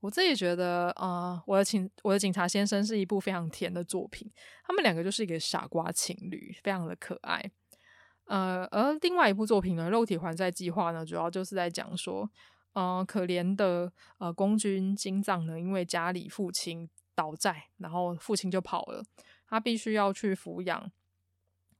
我自己觉得，啊、我的警我的警察先生是一部非常甜的作品。他们两个就是一个傻瓜情侣，非常的可爱。呃，而另外一部作品呢，《肉体还债计划》呢，主要就是在讲说，呃，可怜的呃宫军金藏呢，因为家里父亲倒债，然后父亲就跑了，他必须要去抚养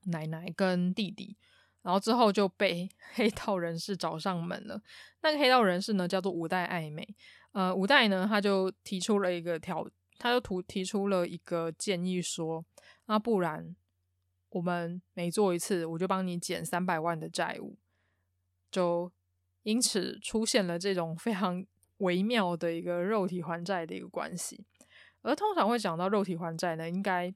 奶奶跟弟弟。然后之后就被 [laughs] 黑道人士找上门了。那个黑道人士呢，叫做五代爱美。呃，五代呢，他就提出了一个条，他就提提出了一个建议说，那不然我们每做一次，我就帮你减三百万的债务。就因此出现了这种非常微妙的一个肉体还债的一个关系。而通常会讲到肉体还债呢，应该，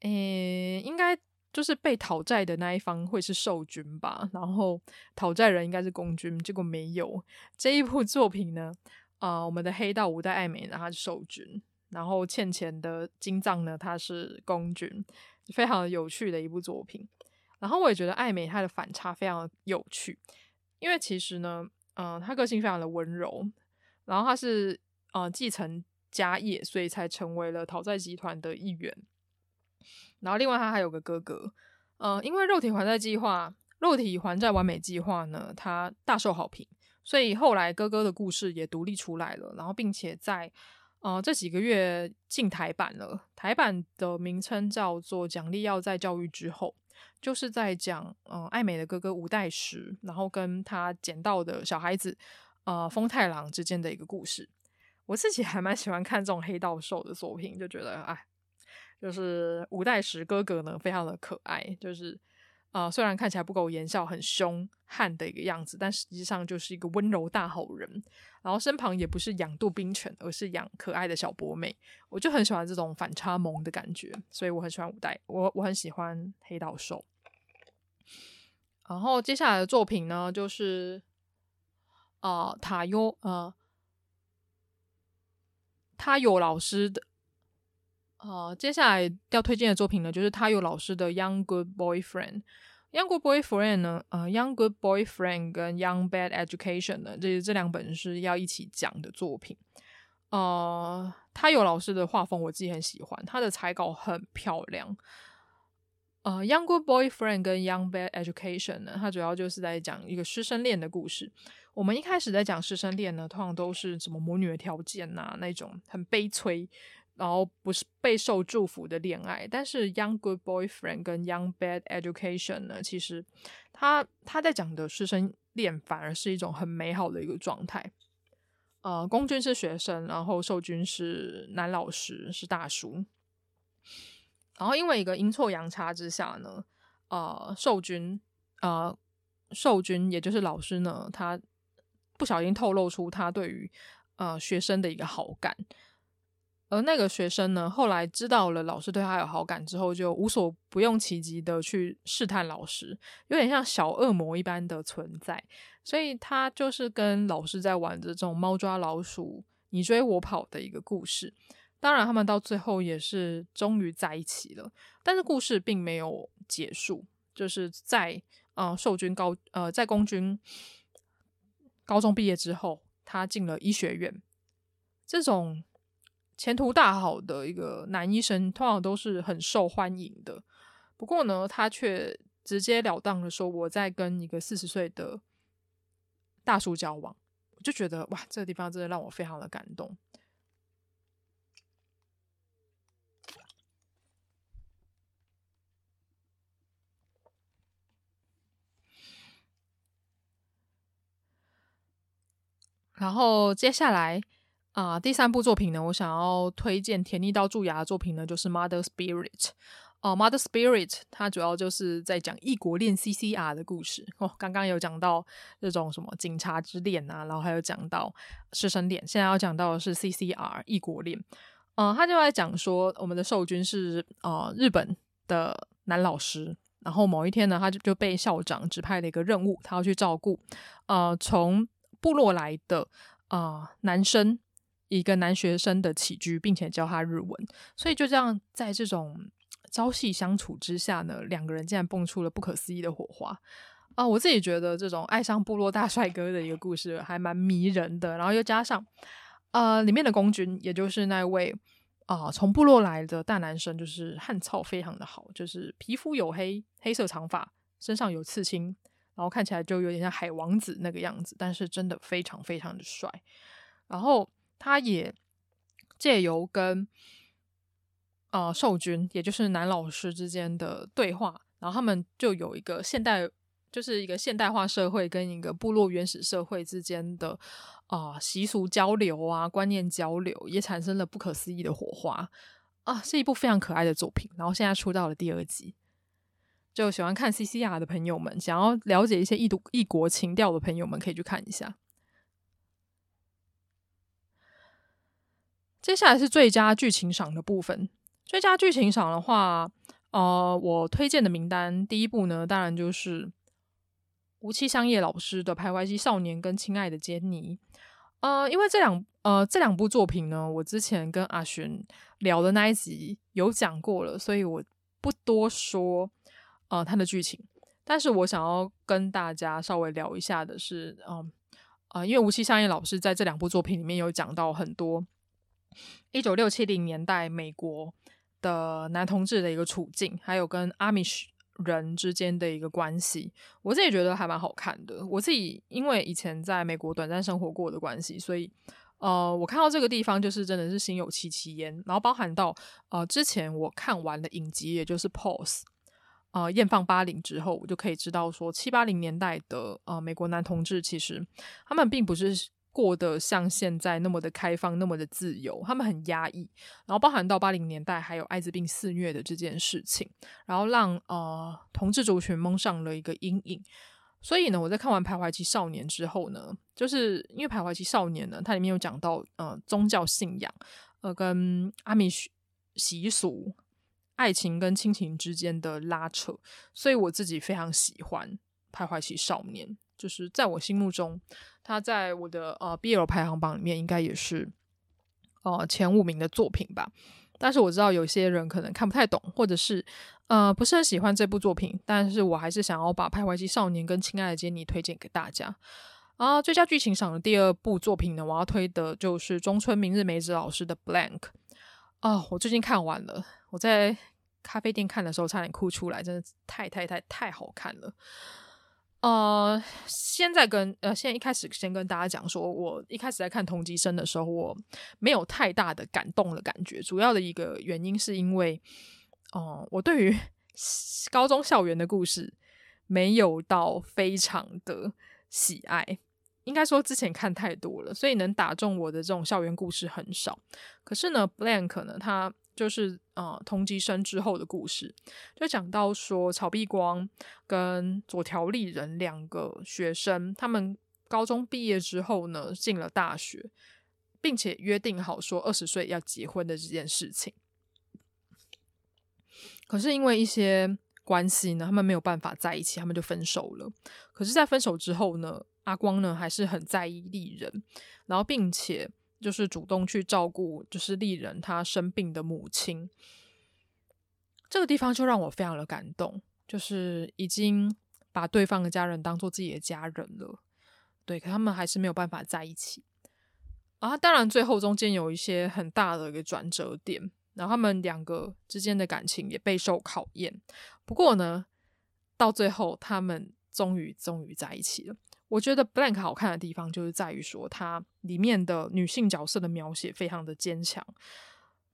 诶，应该。就是被讨债的那一方会是受军吧，然后讨债人应该是公军，结果没有。这一部作品呢，啊、我们的黑道五代爱美呢，他是受军，然后欠钱的金藏呢，他是公军，非常有趣的一部作品。然后我也觉得爱美他的反差非常有趣，因为其实呢，嗯、呃，他个性非常的温柔，然后他是呃继承家业，所以才成为了讨债集团的一员。然后，另外他还有个哥哥，呃，因为肉体还债计划、肉体还债完美计划呢，他大受好评，所以后来哥哥的故事也独立出来了。然后，并且在呃这几个月进台版了，台版的名称叫做《奖励要在教育之后》，就是在讲呃爱美的哥哥五代十，然后跟他捡到的小孩子呃风太郎之间的一个故事。我自己还蛮喜欢看这种黑道兽的作品，就觉得哎。就是五代十哥哥呢，非常的可爱。就是啊、呃，虽然看起来不苟言笑、很凶悍的一个样子，但实际上就是一个温柔大好人。然后身旁也不是养杜宾犬，而是养可爱的小博美。我就很喜欢这种反差萌的感觉，所以我很喜欢五代。我我很喜欢黑道兽。然后接下来的作品呢，就是啊、呃，塔优呃，他有老师的。呃，接下来要推荐的作品呢，就是他有老师的《Young Good Boyfriend》。《Young Good Boyfriend》呢，呃，《Young Good Boyfriend》跟《Young Bad Education》呢，这这两本是要一起讲的作品。呃，他有老师的画风，我自己很喜欢，他的彩稿很漂亮。呃，《Young Good Boyfriend》跟《Young Bad Education》呢，它主要就是在讲一个师生恋的故事。我们一开始在讲师生恋呢，通常都是什么魔女的条件呐、啊，那种很悲催。然后不是备受祝福的恋爱，但是《Young Good Boyfriend》跟《Young Bad Education》呢，其实他他在讲的师生恋反而是一种很美好的一个状态。呃，公军是学生，然后受军是男老师，是大叔。然后因为一个阴错阳差之下呢，呃，受军呃，受君也就是老师呢，他不小心透露出他对于呃学生的一个好感。而那个学生呢，后来知道了老师对他有好感之后，就无所不用其极的去试探老师，有点像小恶魔一般的存在。所以他就是跟老师在玩着这种猫抓老鼠、你追我跑的一个故事。当然，他们到最后也是终于在一起了。但是故事并没有结束，就是在呃受军高呃在公军高中毕业之后，他进了医学院。这种。前途大好的一个男医生，通常都是很受欢迎的。不过呢，他却直截了当的说：“我在跟一个四十岁的大叔交往。”我就觉得哇，这个地方真的让我非常的感动。然后接下来。啊，第三部作品呢，我想要推荐甜腻到蛀牙的作品呢，就是《Mother Spirit》哦，《Mother Spirit》它主要就是在讲异国恋 CCR 的故事哦。刚刚有讲到这种什么警察之恋啊，然后还有讲到师生恋，现在要讲到的是 CCR 异国恋。嗯、他就在讲说，我们的受君是呃日本的男老师，然后某一天呢，他就就被校长指派了一个任务，他要去照顾呃从部落来的啊、男生。一个男学生的起居，并且教他日文，所以就这样在这种朝夕相处之下呢，两个人竟然蹦出了不可思议的火花啊、我自己觉得这种爱上部落大帅哥的一个故事还蛮迷人的，然后又加上呃里面的公君，也就是那位啊、从部落来的大男生，就是汉草非常的好，就是皮肤黝黑，黑色长发，身上有刺青，然后看起来就有点像海王子那个样子，但是真的非常非常的帅，然后。他也借由跟呃受君，也就是男老师之间的对话，然后他们就有一个现代，就是一个现代化社会跟一个部落原始社会之间的啊、习俗交流啊，观念交流，也产生了不可思议的火花啊，是一部非常可爱的作品。然后现在出到了第二集，就喜欢看 CCR 的朋友们，想要了解一些异度异国情调的朋友们，可以去看一下。接下来是最佳剧情赏的部分。最佳剧情赏的话，呃，我推荐的名单第一部呢，当然就是无期香叶老师的《徘徊期少年》跟《亲爱的杰尼》。呃，因为这两呃这两部作品呢，我之前跟阿璇聊的那一集有讲过了，所以我不多说呃它的剧情。但是我想要跟大家稍微聊一下的是，嗯、呃，因为无期香叶老师在这两部作品里面有讲到很多。一九六七零年代美国的男同志的一个处境，还有跟阿米什人之间的一个关系，我自己觉得还蛮好看的。我自己因为以前在美国短暂生活过的关系，所以呃，我看到这个地方就是真的是心有戚戚焉。然后包含到呃之前我看完的影集，也就是《Pose》呃，艳放八零之后，我就可以知道说七八零年代的呃美国男同志其实他们并不是。过得像现在那么的开放，那么的自由，他们很压抑，然后包含到八零年代还有艾滋病肆虐的这件事情，然后让呃同志族群蒙上了一个阴影。所以呢，我在看完《徘徊期少年》之后呢，就是因为《徘徊期少年》呢，它里面有讲到呃宗教信仰，呃跟阿米习俗、爱情跟亲情之间的拉扯，所以我自己非常喜欢《徘徊期少年》，就是在我心目中。他在我的呃 BL 排行榜里面应该也是呃前五名的作品吧，但是我知道有些人可能看不太懂，或者是呃不是很喜欢这部作品，但是我还是想要把《徘徊期少年》跟《亲爱的杰尼》推荐给大家。啊，最佳剧情赏的第二部作品呢，我要推的就是中村明日美子老师的《Blank》啊，我最近看完了，我在咖啡店看的时候差点哭出来，真的太太太太好看了。呃，现在跟呃，现在一开始先跟大家讲说，我一开始在看同级生的时候，我没有太大的感动的感觉。主要的一个原因是因为，哦、我对于高中校园的故事没有到非常的喜爱。应该说之前看太多了，所以能打中我的这种校园故事很少。可是呢，Blank 呢，他就是呃同级生之后的故事，就讲到说草碧光跟佐条丽人两个学生，他们高中毕业之后呢，进了大学，并且约定好说二十岁要结婚的这件事情。可是因为一些关系呢，他们没有办法在一起，他们就分手了。可是，在分手之后呢，阿光呢还是很在意丽人，然后并且就是主动去照顾，就是丽人她生病的母亲。这个地方就让我非常的感动，就是已经把对方的家人当做自己的家人了，对，可他们还是没有办法在一起。啊，当然最后中间有一些很大的一个转折点。然后他们两个之间的感情也备受考验，不过呢，到最后他们终于终于在一起了。我觉得《Blank》好看的地方就是在于说，它里面的女性角色的描写非常的坚强。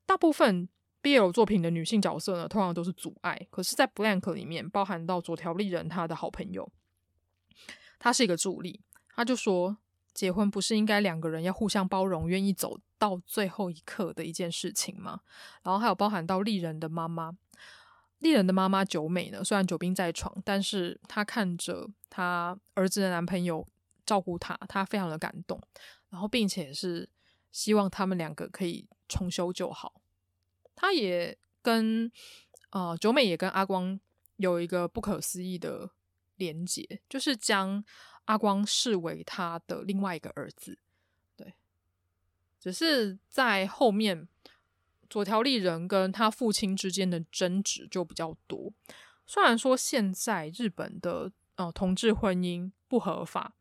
大部分 BL 作品的女性角色呢，通常都是阻碍，可是，在《Blank》里面，包含到佐条丽人她的好朋友，他是一个助力，他就说。结婚不是应该两个人要互相包容，愿意走到最后一刻的一件事情吗？然后还有包含到丽人的妈妈，丽人的妈妈久美呢，虽然久病在床，但是她看着她儿子的男朋友照顾她，她非常的感动，然后并且是希望他们两个可以重修旧好。她也跟呃久美也跟阿光有一个不可思议的连结，就是将。阿光视为他的另外一个儿子，对，只是在后面佐条丽人跟他父亲之间的争执就比较多。虽然说现在日本的呃同志婚姻不合法，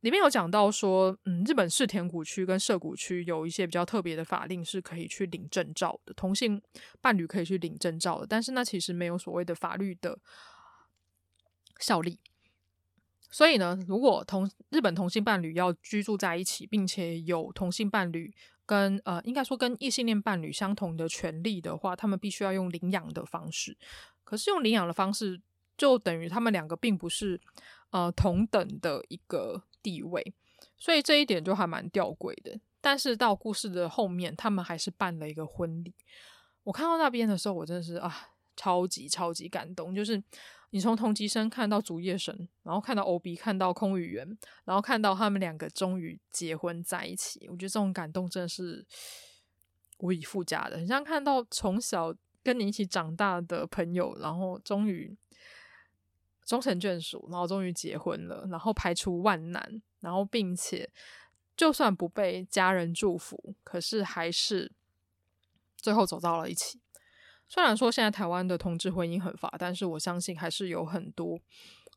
里面有讲到说，嗯，日本世田谷区跟涉谷区有一些比较特别的法令是可以去领证照的，同性伴侣可以去领证照的，但是那其实没有所谓的法律的效力。所以呢，如果同日本同性伴侣要居住在一起，并且有同性伴侣跟呃，应该说跟异性恋伴侣相同的权利的话，他们必须要用领养的方式。可是用领养的方式，就等于他们两个并不是呃同等的一个地位，所以这一点就还蛮吊诡的。但是到故事的后面，他们还是办了一个婚礼。我看到那边的时候，我真的是啊，超级超级感动，就是。你从同级生看到竹叶神，然后看到 OB，看到空羽源，然后看到他们两个终于结婚在一起，我觉得这种感动真的是无以复加的。很像看到从小跟你一起长大的朋友，然后终于终成眷属，然后终于结婚了，然后排除万难，然后并且就算不被家人祝福，可是还是最后走到了一起。虽然说现在台湾的同志婚姻很法，但是我相信还是有很多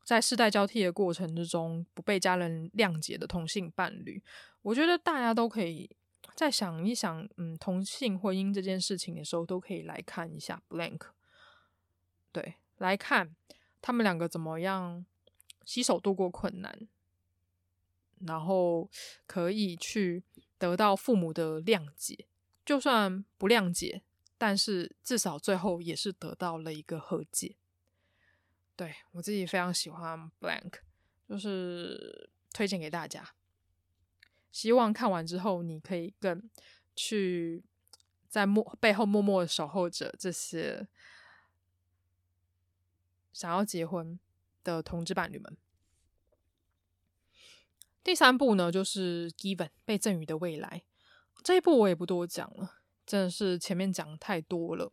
在世代交替的过程之中不被家人谅解的同性伴侣。我觉得大家都可以再想一想，嗯，同性婚姻这件事情的时候，都可以来看一下 Blank，对，来看他们两个怎么样携手度过困难，然后可以去得到父母的谅解，就算不谅解。但是至少最后也是得到了一个和解。对，我自己非常喜欢 Blank，就是推荐给大家。希望看完之后你可以更去在默背后默默的守候着这些想要结婚的同志伴侣们。第三部呢，就是《Given》被赠予的未来。这一部我也不多讲了。真的是前面讲太多了，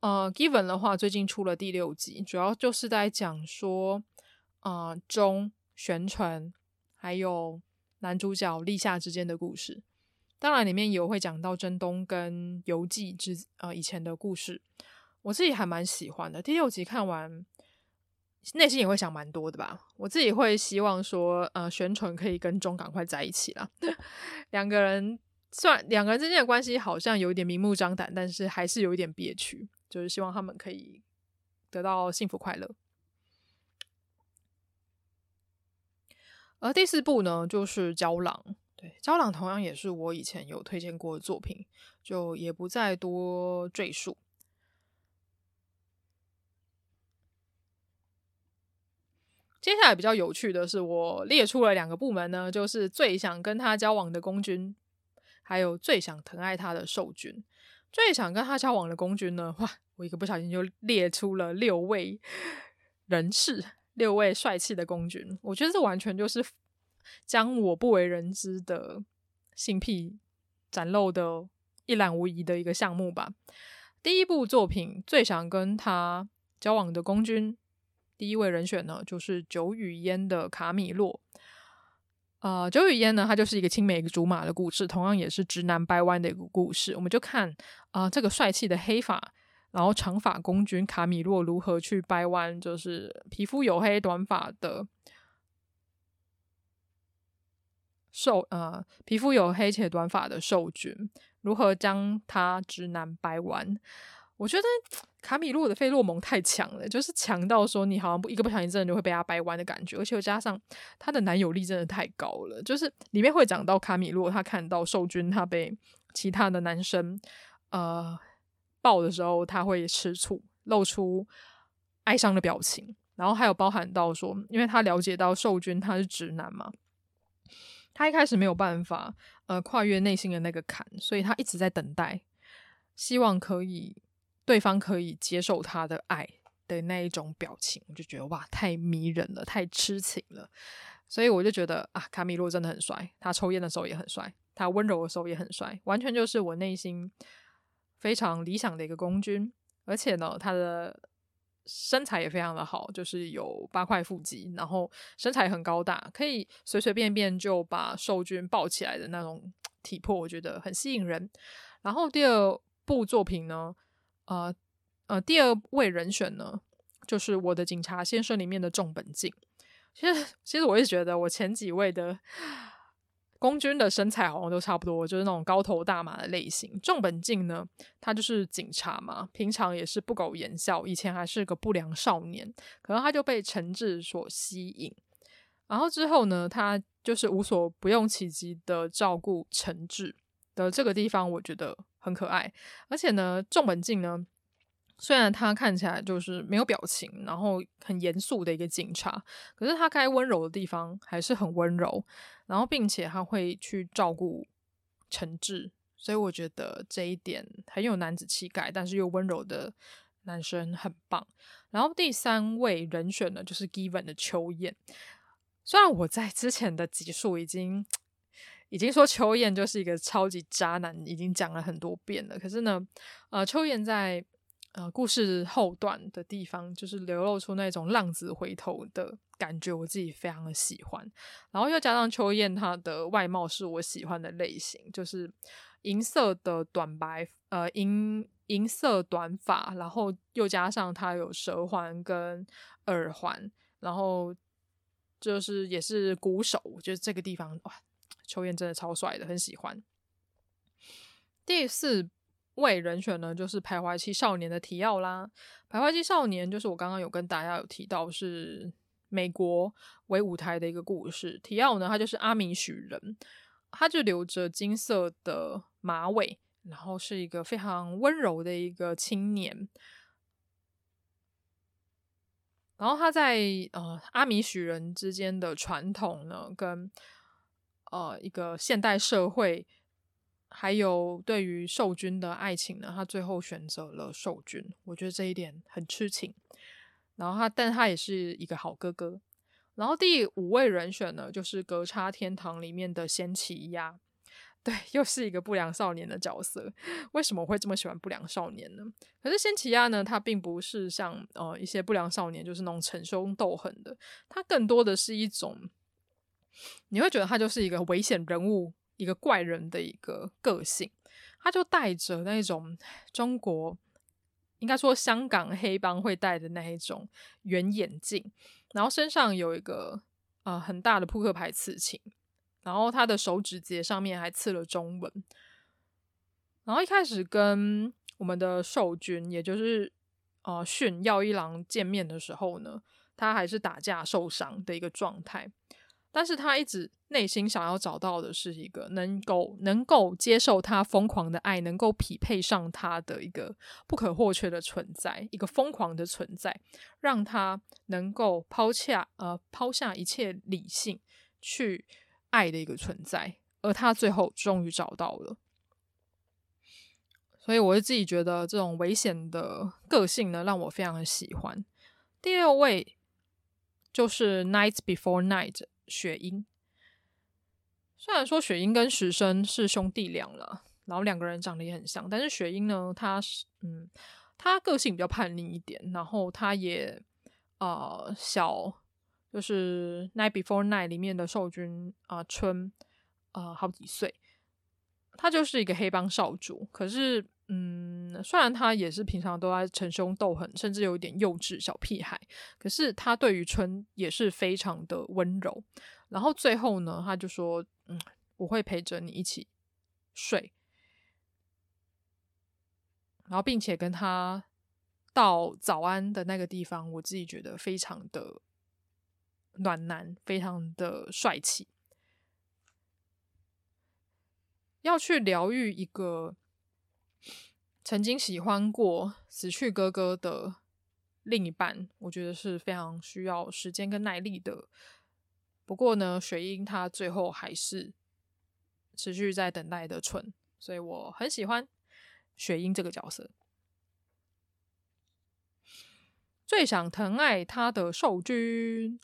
呃，Given 的话最近出了第六集，主要就是在讲说，呃，中玄纯还有男主角立夏之间的故事，当然里面也会讲到真冬跟游记之呃以前的故事，我自己还蛮喜欢的。第六集看完，内心也会想蛮多的吧，我自己会希望说，呃，玄纯可以跟中赶快在一起啦，[laughs] 两个人。虽然两个人之间的关系好像有一点明目张胆，但是还是有一点憋屈，就是希望他们可以得到幸福快乐。而第四部呢，就是《胶囊》。对，《胶囊》同样也是我以前有推荐过的作品，就也不再多赘述。接下来比较有趣的是，我列出了两个部门呢，就是最想跟他交往的公君。还有最想疼爱他的兽君，最想跟他交往的公君呢？哇，我一个不小心就列出了六位人士，六位帅气的公君。我觉得这完全就是将我不为人知的性癖展露的一览无遗的一个项目吧。第一部作品最想跟他交往的公君，第一位人选呢，就是久雨烟的卡米洛。呃，久雨烟呢，他就是一个青梅竹马的故事，同样也是直男掰弯的一个故事。我们就看啊、这个帅气的黑发，然后长发公君卡米洛如何去掰弯，就是皮肤黝黑短发的受呃，皮肤黝黑且短发的受君，如何将他直男掰弯。我觉得卡米洛的费洛蒙太强了，就是强到说你好像不一个不小心真的就会被他掰弯的感觉，而且又加上他的男友力真的太高了，就是里面会讲到卡米洛他看到受君他被其他的男生呃抱的时候，他会吃醋，露出哀伤的表情，然后还有包含到说，因为他了解到受君他是直男嘛，他一开始没有办法呃跨越内心的那个坎，所以他一直在等待，希望可以。对方可以接受他的爱的那一种表情，我就觉得哇，太迷人了，太痴情了。所以我就觉得啊，卡米洛真的很帅，他抽烟的时候也很帅，他温柔的时候也很帅，完全就是我内心非常理想的一个公君。而且呢，他的身材也非常的好，就是有八块腹肌，然后身材很高大，可以随随便便就把受君抱起来的那种体魄，我觉得很吸引人。然后第二部作品呢？呃呃，第二位人选呢，就是我的警察先生里面的重本静。其实，其实我也觉得我前几位的公君的身材好像都差不多，就是那种高头大马的类型。重本静呢，他就是警察嘛，平常也是不苟言笑，以前还是个不良少年，可能他就被诚挚所吸引，然后之后呢，他就是无所不用其极的照顾诚挚的这个地方，我觉得。很可爱，而且呢，重本静呢，虽然他看起来就是没有表情，然后很严肃的一个警察，可是他该温柔的地方还是很温柔，然后并且他会去照顾陈志，所以我觉得这一点很有男子气概，但是又温柔的男生很棒。然后第三位人选呢，就是 Given 的秋彦，虽然我在之前的集数已经。已经说秋燕就是一个超级渣男，已经讲了很多遍了。可是呢，呃，秋燕在呃故事后段的地方，就是流露出那种浪子回头的感觉，我自己非常的喜欢。然后又加上秋彦他的外貌是我喜欢的类型，就是银色的短白，呃，银银色短发，然后又加上他有舌环跟耳环，然后就是也是鼓手，我觉得这个地方哇。秋彦真的超帅的，很喜欢。第四位人选呢，就是《徘徊期少年》的提奥啦。《徘徊期少年》就是我刚刚有跟大家有提到，是美国为舞台的一个故事。提奥呢，他就是阿米许人，他就留着金色的马尾，然后是一个非常温柔的一个青年。然后他在呃阿米许人之间的传统呢，跟呃，一个现代社会，还有对于受君的爱情呢，他最后选择了受君，我觉得这一点很痴情。然后他，但他也是一个好哥哥。然后第五位人选呢，就是《格差天堂》里面的仙奇鸦，[laughs] 对，又是一个不良少年的角色。为什么会这么喜欢不良少年呢？可是仙奇鸦呢，他并不是像呃一些不良少年，就是那种逞凶斗狠的，他更多的是一种。你会觉得他就是一个危险人物，一个怪人的一个个性，他就戴着那种中国，应该说香港黑帮会戴的那一种圆眼镜，然后身上有一个呃很大的扑克牌刺青，然后他的手指节上面还刺了中文，然后一开始跟我们的受君，也就是呃训耀一郎见面的时候呢，他还是打架受伤的一个状态。但是他一直内心想要找到的是一个能够能够接受他疯狂的爱，能够匹配上他的一个不可或缺的存在，一个疯狂的存在，让他能够抛下呃抛下一切理性去爱的一个存在。而他最后终于找到了，所以我就自己觉得这种危险的个性呢，让我非常的喜欢。第六位就是 Night Before Night 雪樱。虽然说雪樱跟时生是兄弟俩了，然后两个人长得也很像，但是雪樱呢，她是嗯，她个性比较叛逆一点，然后她也呃小，就是 Night Before Night 里面的受君啊、春啊、好几岁。他就是一个黑帮少主，可是，嗯，虽然他也是平常都在逞凶斗狠，甚至有一点幼稚小屁孩，可是他对于春也是非常的温柔。然后最后呢，他就说：“嗯，我会陪着你一起睡。”然后并且跟他到早安的那个地方，我自己觉得非常的暖男，非常的帅气。要去疗愈一个曾经喜欢过死去哥哥的另一半，我觉得是非常需要时间跟耐力的。不过呢，雪樱她最后还是持续在等待的春，所以我很喜欢雪樱这个角色。最想疼爱他的受君。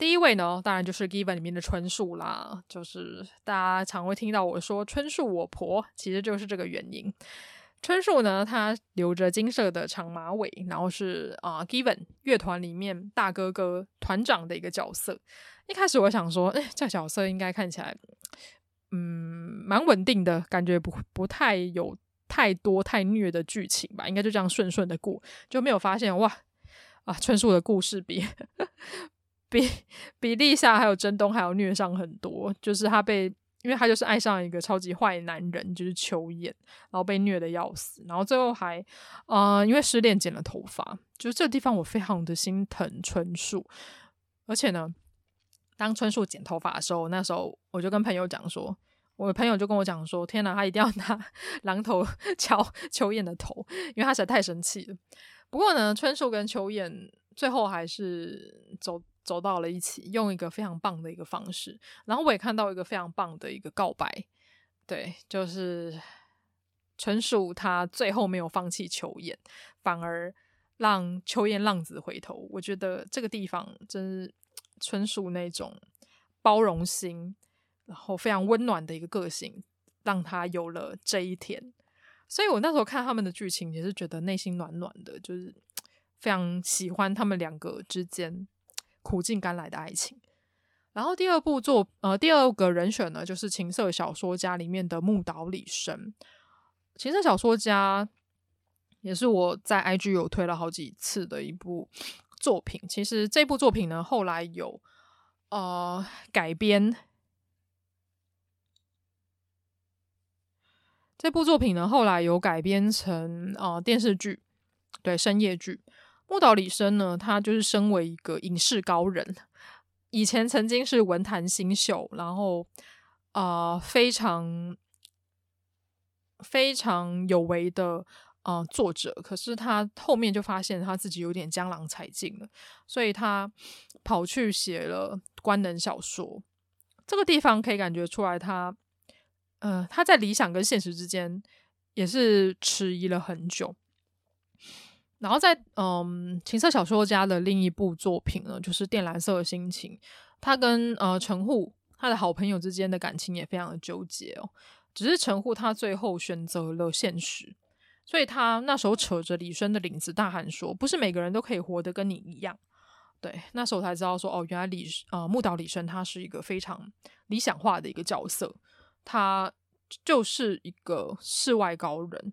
第一位呢，当然就是《Given》里面的春树啦，就是大家常会听到我说“春树我婆”，其实就是这个原因。春树呢，他留着金色的长马尾，然后是啊，《Given》乐团里面大哥哥团长的一个角色。一开始我想说，哎，这角色应该看起来，嗯，蛮稳定的，感觉不不太有太多太虐的剧情吧，应该就这样顺顺的过，就没有发现哇啊，春树的故事比。比比丽夏还有真冬还要虐上很多，就是他被，因为他就是爱上一个超级坏男人，就是秋彦，然后被虐的要死，然后最后还，呃，因为失恋剪了头发，就是这地方我非常的心疼春树，而且呢，当春树剪头发的时候，那时候我就跟朋友讲说，我的朋友就跟我讲说，天哪，他一定要拿 [laughs] 榔头 [laughs] 敲秋彦的头，因为他实在太生气了。不过呢，春树跟秋彦最后还是走。走到了一起，用一个非常棒的一个方式，然后我也看到一个非常棒的一个告白，对，就是纯属他最后没有放弃秋彦，反而让秋燕浪子回头。我觉得这个地方真是纯属那种包容心，然后非常温暖的一个个性，让他有了这一天。所以我那时候看他们的剧情，也是觉得内心暖暖的，就是非常喜欢他们两个之间。苦尽甘来的爱情，然后第二部作呃第二个人选呢，就是情色小说家里面的木岛李生。情色小说家也是我在 IG 有推了好几次的一部作品。其实这部作品呢，后来有呃改编。这部作品呢，后来有改编成呃电视剧，对，深夜剧。木岛李生呢，他就是身为一个影视高人，以前曾经是文坛新秀，然后啊、非常非常有为的啊、作者，可是他后面就发现他自己有点江郎才尽了，所以他跑去写了官能小说。这个地方可以感觉出来，他呃他在理想跟现实之间也是迟疑了很久。然后在嗯，情色小说家的另一部作品呢，就是《靛蓝色的心情》，他跟呃陈户他的好朋友之间的感情也非常的纠结哦。只是陈户他最后选择了现实，所以他那时候扯着李生的领子大喊说：“不是每个人都可以活得跟你一样。”对，那时候才知道说哦，原来李呃木岛李生他是一个非常理想化的一个角色，他就是一个世外高人，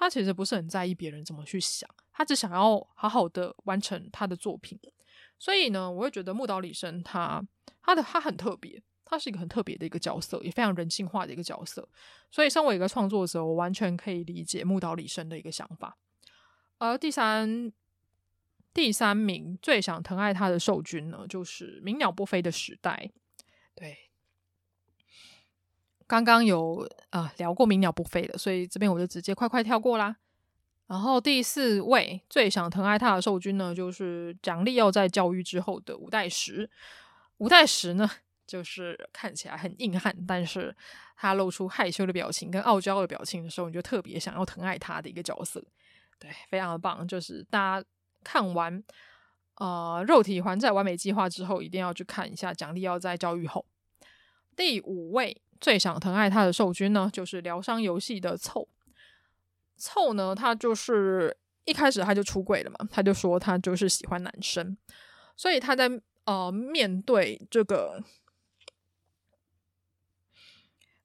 他其实不是很在意别人怎么去想。他只想要好好的完成他的作品，所以呢，我会觉得木岛李生他他的他很特别，他是一个很特别的一个角色，也非常人性化的一个角色。所以，身为一个创作者，我完全可以理解木岛李生的一个想法。而第三第三名最想疼爱他的受君呢，就是鸣鸟不飞的时代。对，刚刚有啊、聊过鸣鸟不飞的，所以这边我就直接快快跳过啦。然后第四位最想疼爱他的受君呢，就是奖励要在教育之后的五代十。五代十呢，就是看起来很硬汉，但是他露出害羞的表情跟傲娇的表情的时候，你就特别想要疼爱他的一个角色。对，非常的棒，就是大家看完呃《肉体还债完美计划》之后，一定要去看一下。奖励要在教育后。第五位最想疼爱他的受君呢，就是疗伤游戏的凑。凑呢，他就是一开始他就出柜了嘛，他就说他就是喜欢男生，所以他在呃面对这个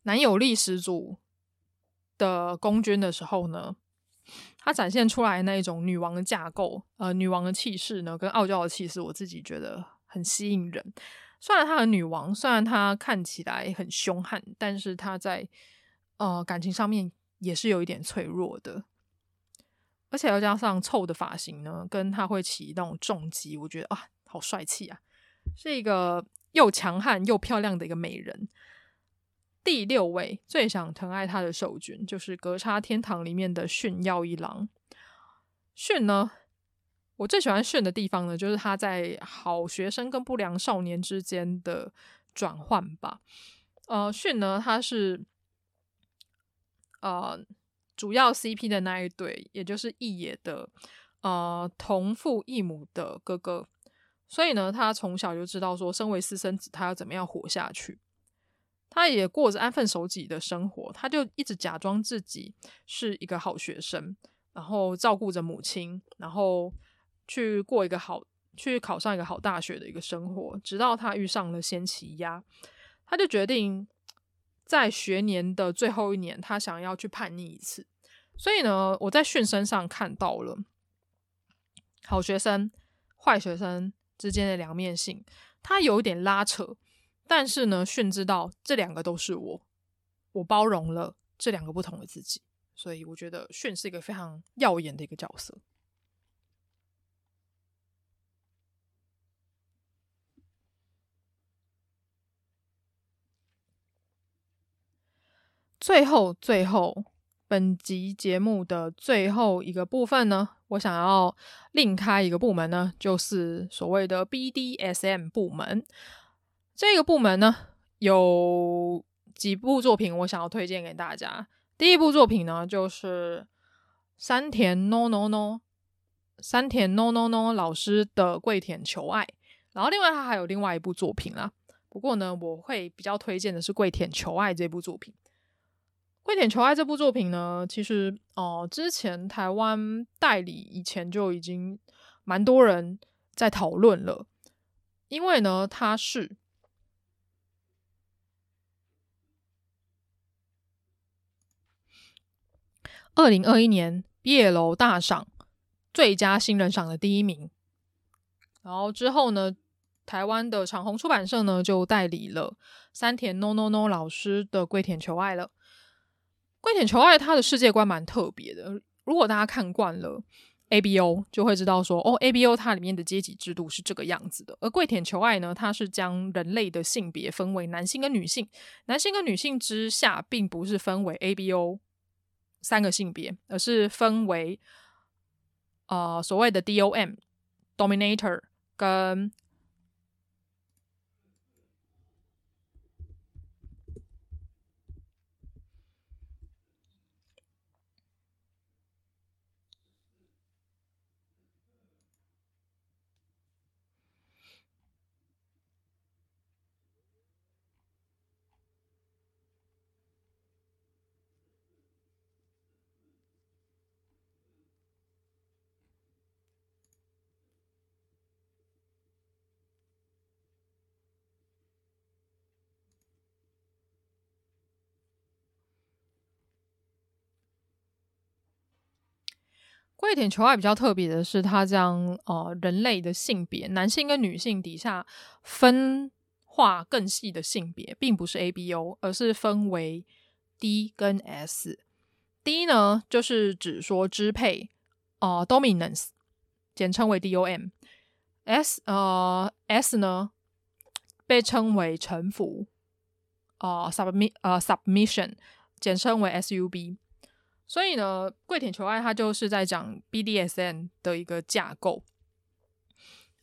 男友力十足的公君的时候呢。他展现出来那一种女王的架构，呃，女王的气势呢，跟傲娇的气势，我自己觉得很吸引人。虽然她很女王，虽然她看起来很凶悍，但是她在呃感情上面也是有一点脆弱的。而且要加上臭的发型呢，跟她会起那种重机，我觉得啊，好帅气啊，是一个又强悍又漂亮的一个美人。第六位最想疼爱他的守军，就是《格差天堂》里面的训耀一郎。训呢，我最喜欢训的地方呢，就是他在好学生跟不良少年之间的转换吧。呃，训呢，他是呃主要 CP 的那一对，也就是义野的呃同父异母的哥哥，所以呢，他从小就知道说，身为私生子，他要怎么样活下去。他也过着安分守己的生活，他就一直假装自己是一个好学生，然后照顾着母亲，然后去过一个好，去考上一个好大学的一个生活。直到他遇上了仙崎鸭，他就决定在学年的最后一年，他想要去叛逆一次。所以呢，我在训身上看到了好学生、坏学生之间的两面性，他有一点拉扯。但是呢，训知道这两个都是我，我包容了这两个不同的自己，所以我觉得训是一个非常耀眼的一个角色。最后，最后，本集节目的最后一个部分呢，我想要另开一个部门呢，就是所谓的 BDSM 部门。这个部门呢，有几部作品我想要推荐给大家。第一部作品呢，就是山田 no no no 山田 no no no 老师的跪舔求爱。然后另外他还有另外一部作品啦。不过呢，我会比较推荐的是跪舔求爱这部作品。跪舔求爱这部作品呢，其实哦、之前台湾代理以前就已经蛮多人在讨论了，因为呢，它是。二零二一年毕业楼大赏最佳新人赏的第一名，然后之后呢，台湾的长虹出版社呢就代理了山田 no no no 老师的《跪舔求爱》了。《跪舔求爱》它的世界观蛮特别的，如果大家看惯了 ABO，就会知道说哦，ABO 它里面的阶级制度是这个样子的，而《跪舔求爱》呢，它是将人类的性别分为男性跟女性，男性跟女性之下，并不是分为 ABO。三个性别，而是分为呃所谓的 DOM Dominator 跟。瑞典求爱比较特别的是，它将呃人类的性别，男性跟女性底下分化更细的性别，并不是 A B O，而是分为 D 跟 S。D 呢，就是指说支配，呃，dominance，简称为 D O M。S 呃 S 呢，被称为臣服，呃 submit 呃 submission，简称为 S U B。所以呢，跪舔求爱它就是在讲 BDSM 的一个架构。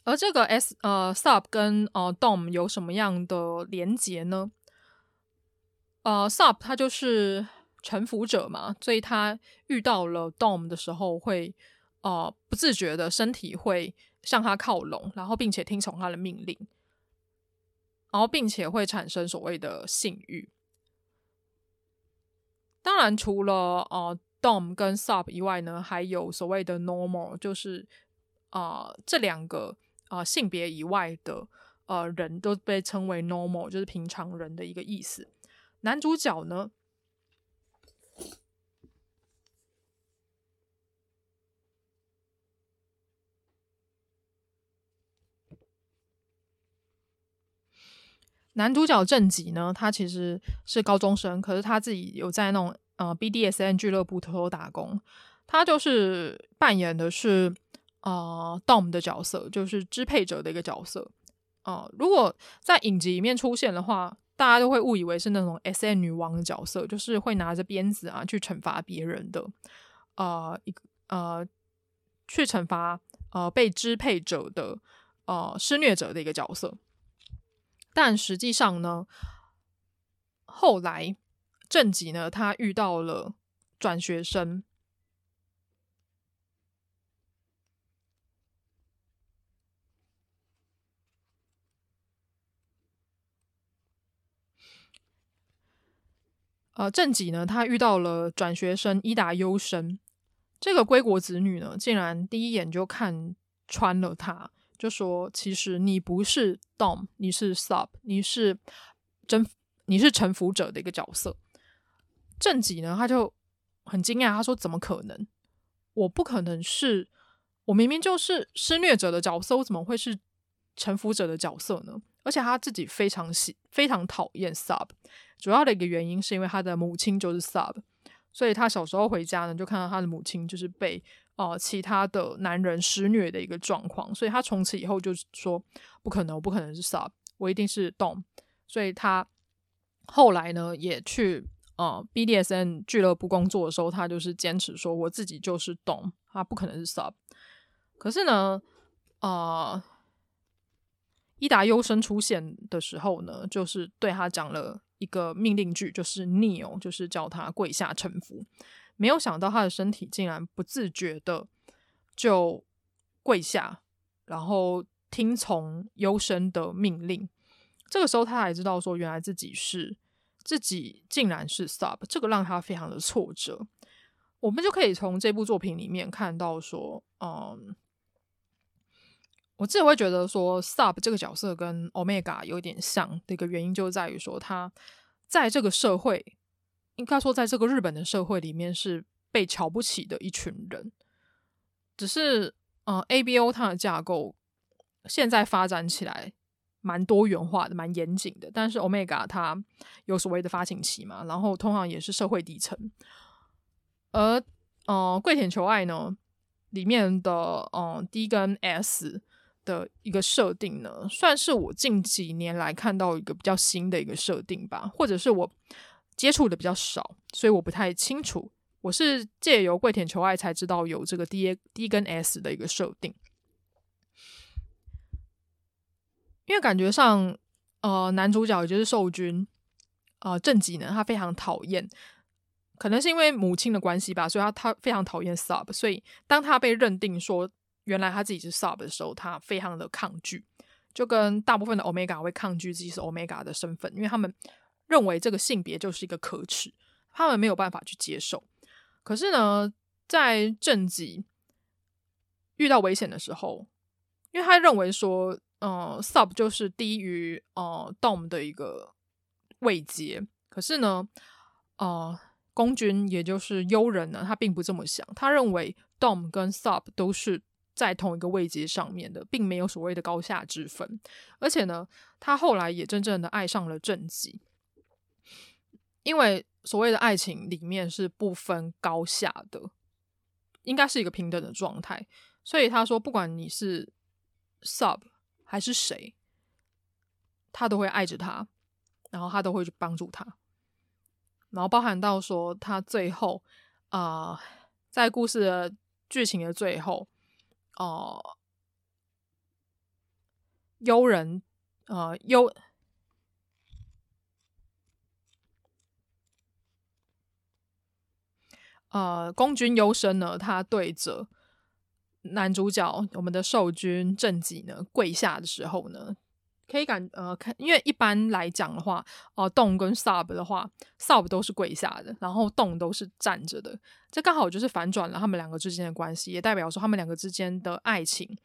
而这个 S 呃 Sub 跟呃 Dom 有什么样的连结呢？呃，Sub 他就是臣服者嘛，所以他遇到了 Dom 的时候会呃不自觉的身体会向他靠拢，然后并且听从他的命令，然后并且会产生所谓的性欲。当然，除了呃 Dom 跟 Sub 以外呢，还有所谓的 Normal，就是啊、呃、这两个。啊、呃，性别以外的呃人都被称为 normal，就是平常人的一个意思。男主角呢，男主角正己呢，他其实是高中生，可是他自己有在那种呃 BDSM 俱乐部偷偷打工，他就是扮演的是。啊、uh, Dom 的角色就是支配者的一个角色啊。如果在影集里面出现的话，大家都会误以为是那种 SM 女王的角色，就是会拿着鞭子啊去惩罚别人的，呃，一个呃，去惩罚呃被支配者的呃施虐者的一个角色。但实际上呢，后来正己呢，他遇到了转学生。呃，正己呢，他遇到了转学生伊达优生，这个归国子女呢，竟然第一眼就看穿了他，就说：“其实你不是 Dom，你是 Sub，你是真，你是臣服者的一个角色。”正己呢，他就很惊讶，他说：“怎么可能？我不可能是，我明明就是施虐者的角色，我怎么会是臣服者的角色呢？”而且他自己非常喜，非常讨厌 Sub。主要的一个原因是因为他的母亲就是 Sub，所以他小时候回家呢，就看到他的母亲就是被呃其他的男人施虐的一个状况，所以他从此以后就是说不可能，我不可能是 Sub，我一定是 Dom。所以他后来呢也去呃 BDSM 俱乐部工作的时候，他就是坚持说我自己就是 Dom，他不可能是 Sub。可是呢，呃，伊达优生出现的时候呢，就是对他讲了。一个命令句就是 kneel，就是叫他跪下臣服。没有想到他的身体竟然不自觉的就跪下，然后听从优生的命令。这个时候他才知道说，原来自己是自己竟然是 sub，这个让他非常的挫折。我们就可以从这部作品里面看到说，嗯。我自己会觉得说，Sub 这个角色跟 Omega 有点像的一个原因，就在于说他在这个社会，应该说在这个日本的社会里面是被瞧不起的一群人。只是，呃，ABO 它的架构现在发展起来蛮多元化的，蛮严谨的。但是 Omega 它有所谓的发情期嘛，然后通常也是社会底层。而，呃，跪舔求爱呢，里面的，呃，D 跟 S。的一个设定呢，算是我近几年来看到一个比较新的一个设定吧，或者是我接触的比较少，所以我不太清楚。我是借由跪舔求爱才知道有这个 D D 跟 S 的一个设定，因为感觉上，呃，男主角也就是受君，呃，正己呢，他非常讨厌，可能是因为母亲的关系吧，所以他他非常讨厌 Sub，所以当他被认定说。原来他自己是 Sub 的时候，他非常的抗拒，就跟大部分的 Omega 会抗拒自己是 Omega 的身份，因为他们认为这个性别就是一个可耻，他们没有办法去接受。可是呢，在正己遇到危险的时候，因为他认为说，呃，Sub 就是低于呃 Dom 的一个位阶，可是呢，呃，公君也就是优人呢，他并不这么想，他认为 Dom 跟 Sub 都是。在同一个位阶上面的，并没有所谓的高下之分。而且呢，他后来也真正的爱上了正己，因为所谓的爱情里面是不分高下的，应该是一个平等的状态。所以他说，不管你是 sub 还是谁，他都会爱着他，然后他都会去帮助他，然后包含到说他最后啊、在故事的剧情的最后。哦，优人，呃，悠，呃，宫军优生呢，他对着男主角我们的受君正己呢跪下的时候呢。可以感呃看，因为一般来讲的话，哦、呃，动跟 sub 的话，sub 都是跪下的，然后动都是站着的，这刚好就是反转了他们两个之间的关系，也代表说他们两个之间的爱情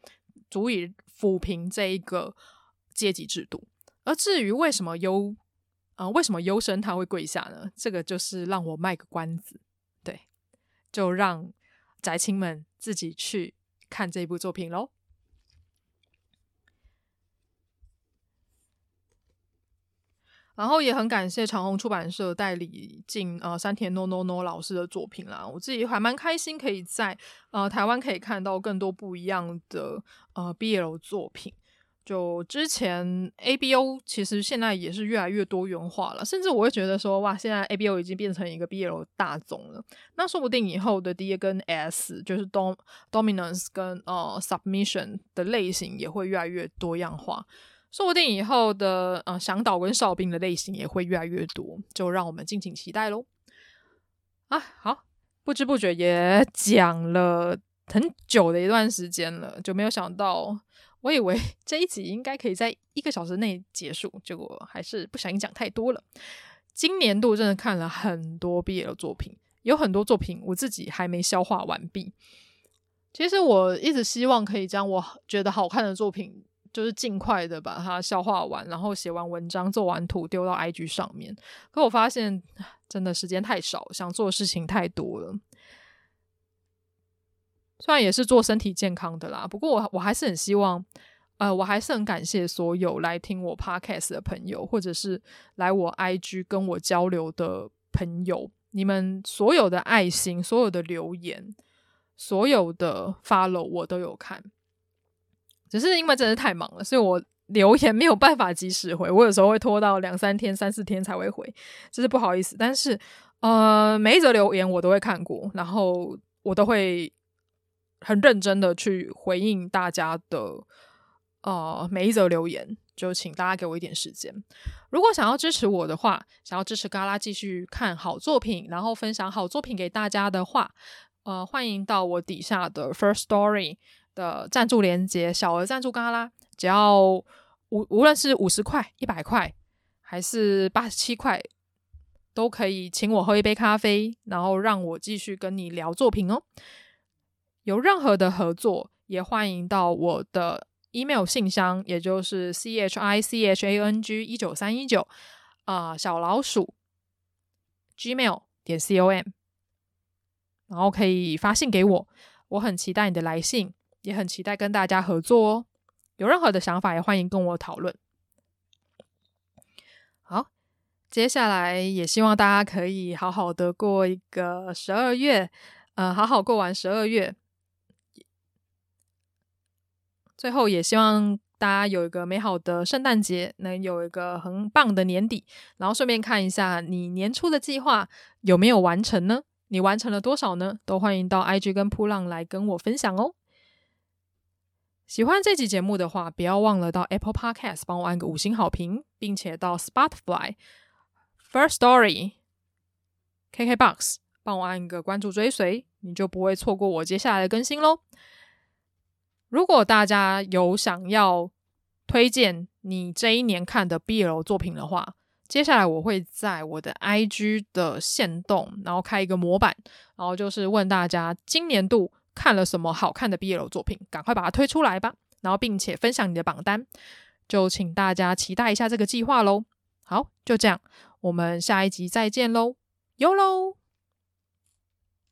足以抚平这一个阶级制度。而至于为什么优呃为什么优生他会跪下呢？这个就是让我卖个关子，就让宅青们自己去看这部作品喽。然后也很感谢长虹出版社代理进呃山田 NoNoNo 老师的作品啦，我自己还蛮开心，可以在呃台湾可以看到更多不一样的呃 BL 作品。就之前 ABO 其实现在也是越来越多元化了，甚至我会觉得说哇，现在 ABO 已经变成一个 BL 大宗了。那说不定以后的 D 跟 S 就是 Dom Dominance 跟呃 Submission 的类型也会越来越多样化。说不定以后的呃向导跟哨兵的类型也会越来越多，就让我们敬请期待喽。啊，好，不知不觉也讲了很久的一段时间了，就没有想到，我以为 [laughs] 这一集应该可以在一个小时内结束，结果还是不小心讲太多了。今年度真的看了很多 BL 作品，有很多作品我自己还没消化完毕。其实我一直希望可以将我觉得好看的作品。就是尽快的把它消化完，然后写完文章、做完图丢到 IG 上面。可我发现真的时间太少，想做的事情太多了。虽然也是做身体健康的啦，不过我我还是很希望，呃，我还是很感谢所有来听我 Podcast 的朋友，或者是来我 IG 跟我交流的朋友，你们所有的爱心、所有的留言、所有的 follow 我都有看。只是因为真的太忙了，所以我留言没有办法及时回。我有时候会拖到两三天、三四天才会回，这是不好意思。但是，呃，每一则留言我都会看过，然后我都会很认真的去回应大家的呃每一则留言。就请大家给我一点时间。如果想要支持我的话，想要支持嘎拉继续看好作品，然后分享好作品给大家的话，呃，欢迎到我底下的 First Story。的赞助连接，小额赞助嘎啦，只要无无论是五十块、一百块，还是八十七块，都可以请我喝一杯咖啡，然后让我继续跟你聊作品哦。有任何的合作，也欢迎到我的 email 信箱，也就是 c h i c h a n g 一九三一九啊小老鼠 gmail 点 c o m，然后可以发信给我，我很期待你的来信。也很期待跟大家合作哦，有任何的想法也欢迎跟我讨论。好，接下来也希望大家可以好好的过一个十二月，呃，好好过完十二月。最后也希望大家有一个美好的圣诞节，能有一个很棒的年底，然后顺便看一下你年初的计划有没有完成呢？你完成了多少呢？都欢迎到 IG 跟噗浪来跟我分享哦。喜欢这集节目的话，不要忘了到 Apple Podcast 帮我按个五星好评，并且到 Spotify、First Story、KKBox 帮我按个关注追随，你就不会错过我接下来的更新喽。如果大家有想要推荐你这一年看的 BL 作品的话，接下来我会在我的 IG 的限动，然后开一个模板，然后就是问大家今年度。看了什么好看的 BL 作品，赶快把它推出来吧！然后并且分享你的榜单，就请大家期待一下这个计划喽。好，就这样，我们下一集再见喽，哟喽。